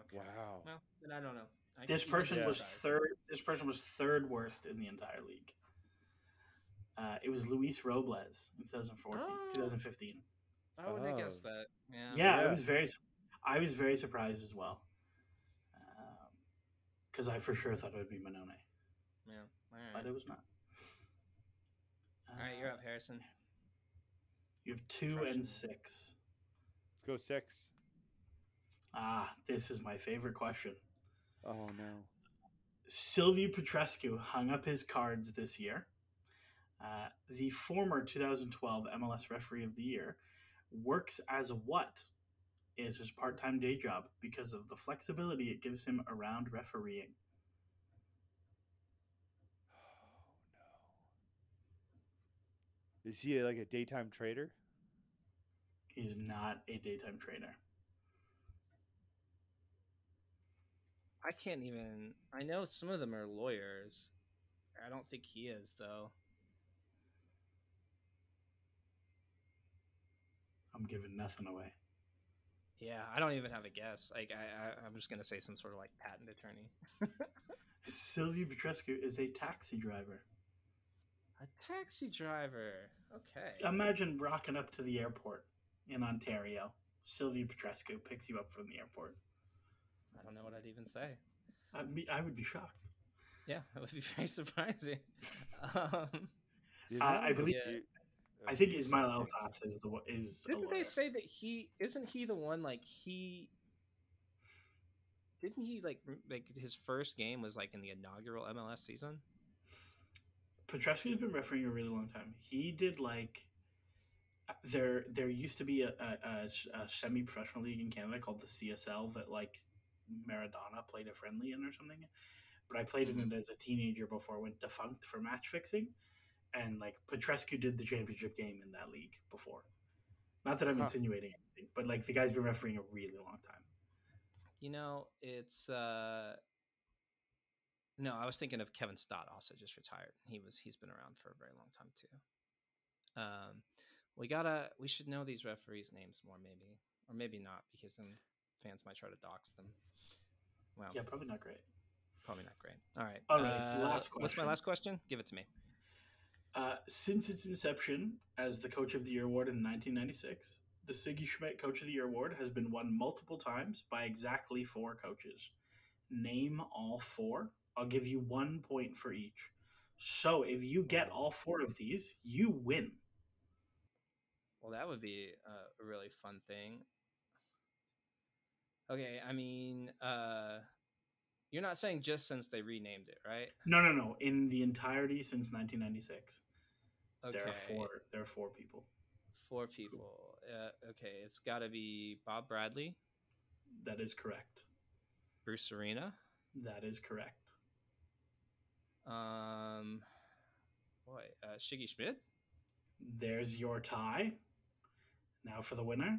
Speaker 1: Okay.
Speaker 3: wow.
Speaker 1: Well, then I don't know. I
Speaker 2: This person was
Speaker 1: sympathize.
Speaker 2: third. This person was third worst in the entire league. Uh, it was Luis Robles in 2014,
Speaker 1: Oh.
Speaker 2: 2015.
Speaker 1: I wouldn't have guessed
Speaker 3: Oh.
Speaker 1: that. Yeah.
Speaker 2: Yeah, I was very, I was very surprised as well, because I for sure thought it would be Mannone,
Speaker 1: Yeah. All
Speaker 2: but it was not.
Speaker 1: All right, you're up, Harrison.
Speaker 2: You have two
Speaker 1: Crushing
Speaker 2: and six.
Speaker 3: Let's go six.
Speaker 2: Ah, this is my favorite question.
Speaker 3: Oh no.
Speaker 2: Silvio Petrescu hung up his cards this year. Uh, the former 2012 MLS Referee of the Year works as what? It's his part-time day job because of the flexibility it gives him around refereeing.
Speaker 3: Oh no. Is he like a daytime trader?
Speaker 2: He's not a daytime trainer.
Speaker 1: I can't even. I know some of them are lawyers. I don't think he is though.
Speaker 2: I'm giving nothing away.
Speaker 1: Yeah, I don't even have a guess. Like I, I I'm just gonna say some sort of like patent attorney.
Speaker 2: Silvio Petrescu is a taxi driver.
Speaker 1: A taxi driver. Okay.
Speaker 2: Imagine rocking up to the airport in Ontario. Silvio Petrescu picks you up from the airport.
Speaker 1: I don't know what I'd even say.
Speaker 2: I, me, I would be shocked.
Speaker 1: Yeah, it would be very surprising. Um,
Speaker 2: Uh, I believe-
Speaker 3: you-
Speaker 2: I think
Speaker 3: uh,
Speaker 2: Ismail
Speaker 3: something.
Speaker 2: Elfath is the one- is.
Speaker 1: didn't they say that he isn't he the one like he didn't he like like his first game was like in the inaugural MLS season?
Speaker 2: Petrescu's been refereeing a really long time. He did like there. There used to be a, a, a, a semi-professional league in Canada called the CSL that like Maradona played a friendly in or something. But I played in it as a teenager before it went defunct for match fixing, and like Petrescu did the championship game in that league before. Not that I'm
Speaker 3: Huh.
Speaker 2: insinuating anything, but like the guy's been refereeing a really long time.
Speaker 1: You know, it's uh no, I was thinking of Kevin Stott also just retired. He was he's been around for a very long time too. Um we gotta we should know these referees' names more maybe. Or maybe not, because then fans might try to dox them. Well,
Speaker 2: Yeah, probably not great.
Speaker 1: probably not great. All right.
Speaker 2: All right,
Speaker 1: uh,
Speaker 2: last
Speaker 1: What's my last question? Give it to me.
Speaker 2: Uh, since its inception as the Coach of the Year award in 1996, the Sigi Schmid Coach of the Year award has been won multiple times by exactly four coaches. Name all four. I'll give you one point for each. So if you get all four of these, you win.
Speaker 1: Well, that would be a really fun thing. Okay, I mean, uh, you're not saying just since they renamed it, right?
Speaker 2: No, no, no. In the entirety since 1996,
Speaker 1: Okay,
Speaker 2: there are four. There are four people.
Speaker 1: four people. Uh, okay, it's got to be Bob Bradley,
Speaker 2: That is correct.
Speaker 1: Bruce Arena,
Speaker 2: That is correct.
Speaker 1: um, boy, uh, Sigi Schmid.
Speaker 2: There's your tie. Now for the winner.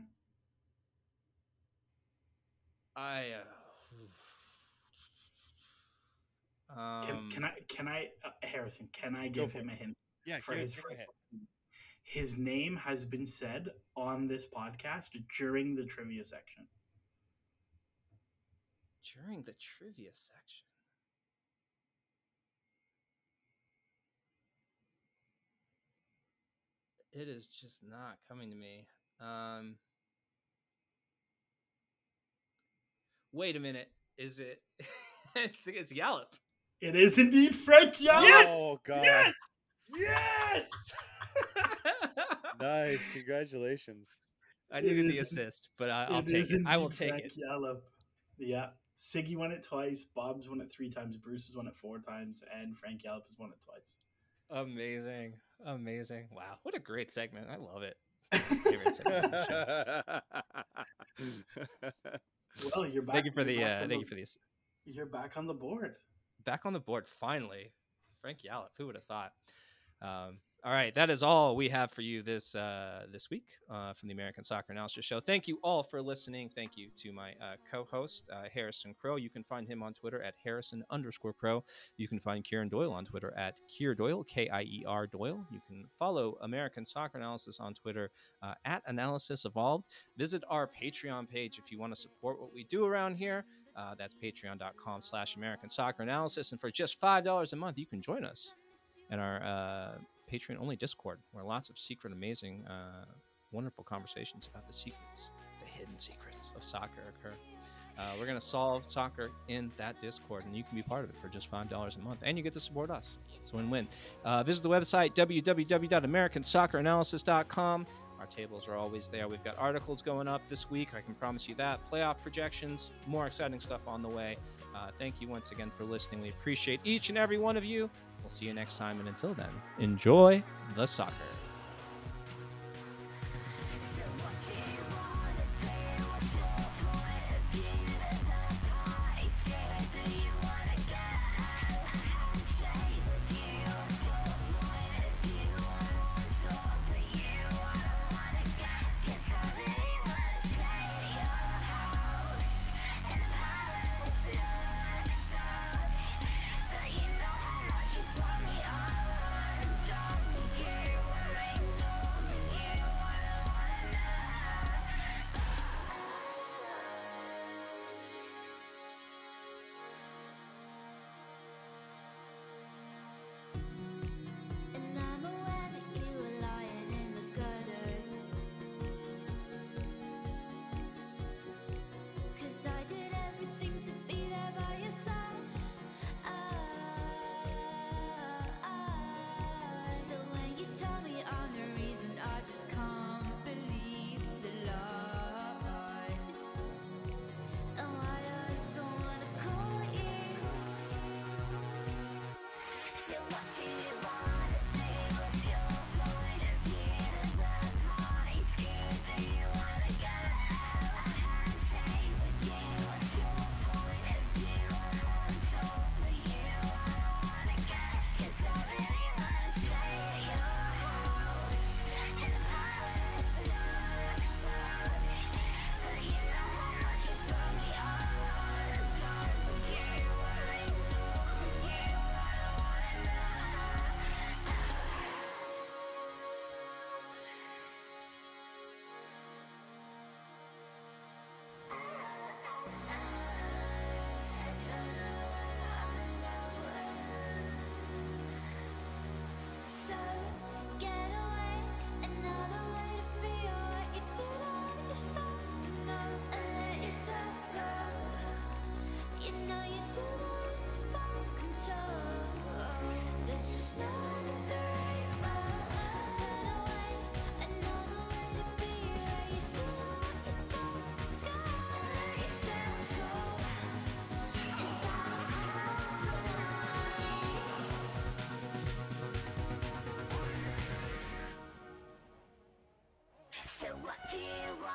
Speaker 1: I. Uh, um,
Speaker 2: Can, can I? Can I? Uh, Harrison, can I give
Speaker 3: for
Speaker 2: him a hint
Speaker 3: Yeah,
Speaker 2: for
Speaker 3: give-
Speaker 2: his
Speaker 3: give
Speaker 2: first? His name has been said on this podcast during the trivia section.
Speaker 1: during the trivia section? It is just not coming to me. Um, wait a minute. Is it? it's, it's Yallop.
Speaker 2: It is indeed Frank Yallop.
Speaker 3: Oh god.
Speaker 1: Yes! Yes!
Speaker 3: Nice. Congratulations.
Speaker 1: I
Speaker 2: It
Speaker 1: needed the assist, but I, I'll
Speaker 2: It
Speaker 1: take it. I will
Speaker 2: indeed
Speaker 1: take
Speaker 2: Frank
Speaker 1: it.
Speaker 2: Yallop. Yeah. Sigi won it twice. Bob's won it three times. Bruce has won it four times, and Frank Yallop has won it twice.
Speaker 1: Amazing. Amazing. Wow. What a great segment. I love it. Favorite segment of the show.
Speaker 2: Well, you're back.
Speaker 1: Thank you for the uh, thank you for the
Speaker 2: You're back on the board.
Speaker 1: back on the board finally. Frank Yallop, who would have thought? Um, all right, that is all we have for you this uh, this week uh, from the American Soccer Analysis Show. Thank you all for listening. Thank you to my uh, co-host uh, Harrison Crow. You can find him on Twitter at Harrison underscore Crow. You can find Kieran Doyle on Twitter at Kier Doyle K I E R Doyle. You can follow American Soccer Analysis on Twitter uh, at Analysis Evolved. Visit our Patreon page if you want to support what we do around here. Uh, that's patreon.com slash American Soccer Analysis. And for just $5 a month, you can join us in our Patreon only Discord, where lots of secret, amazing, uh, wonderful conversations about the secrets, the hidden secrets of soccer occur. Uh, we're going to solve soccer in that Discord, and you can be part of it for just $5 a month. And you get to support us. It's a win win. Uh, visit the website, www.americansocceranalysis.com. Our tables are always there. We've got articles going up this week. I can promise you that. Playoff projections, more exciting stuff on the way. Uh, thank you once again for listening. We appreciate each and every one of you. We'll see you next time. And until then, enjoy the soccer. you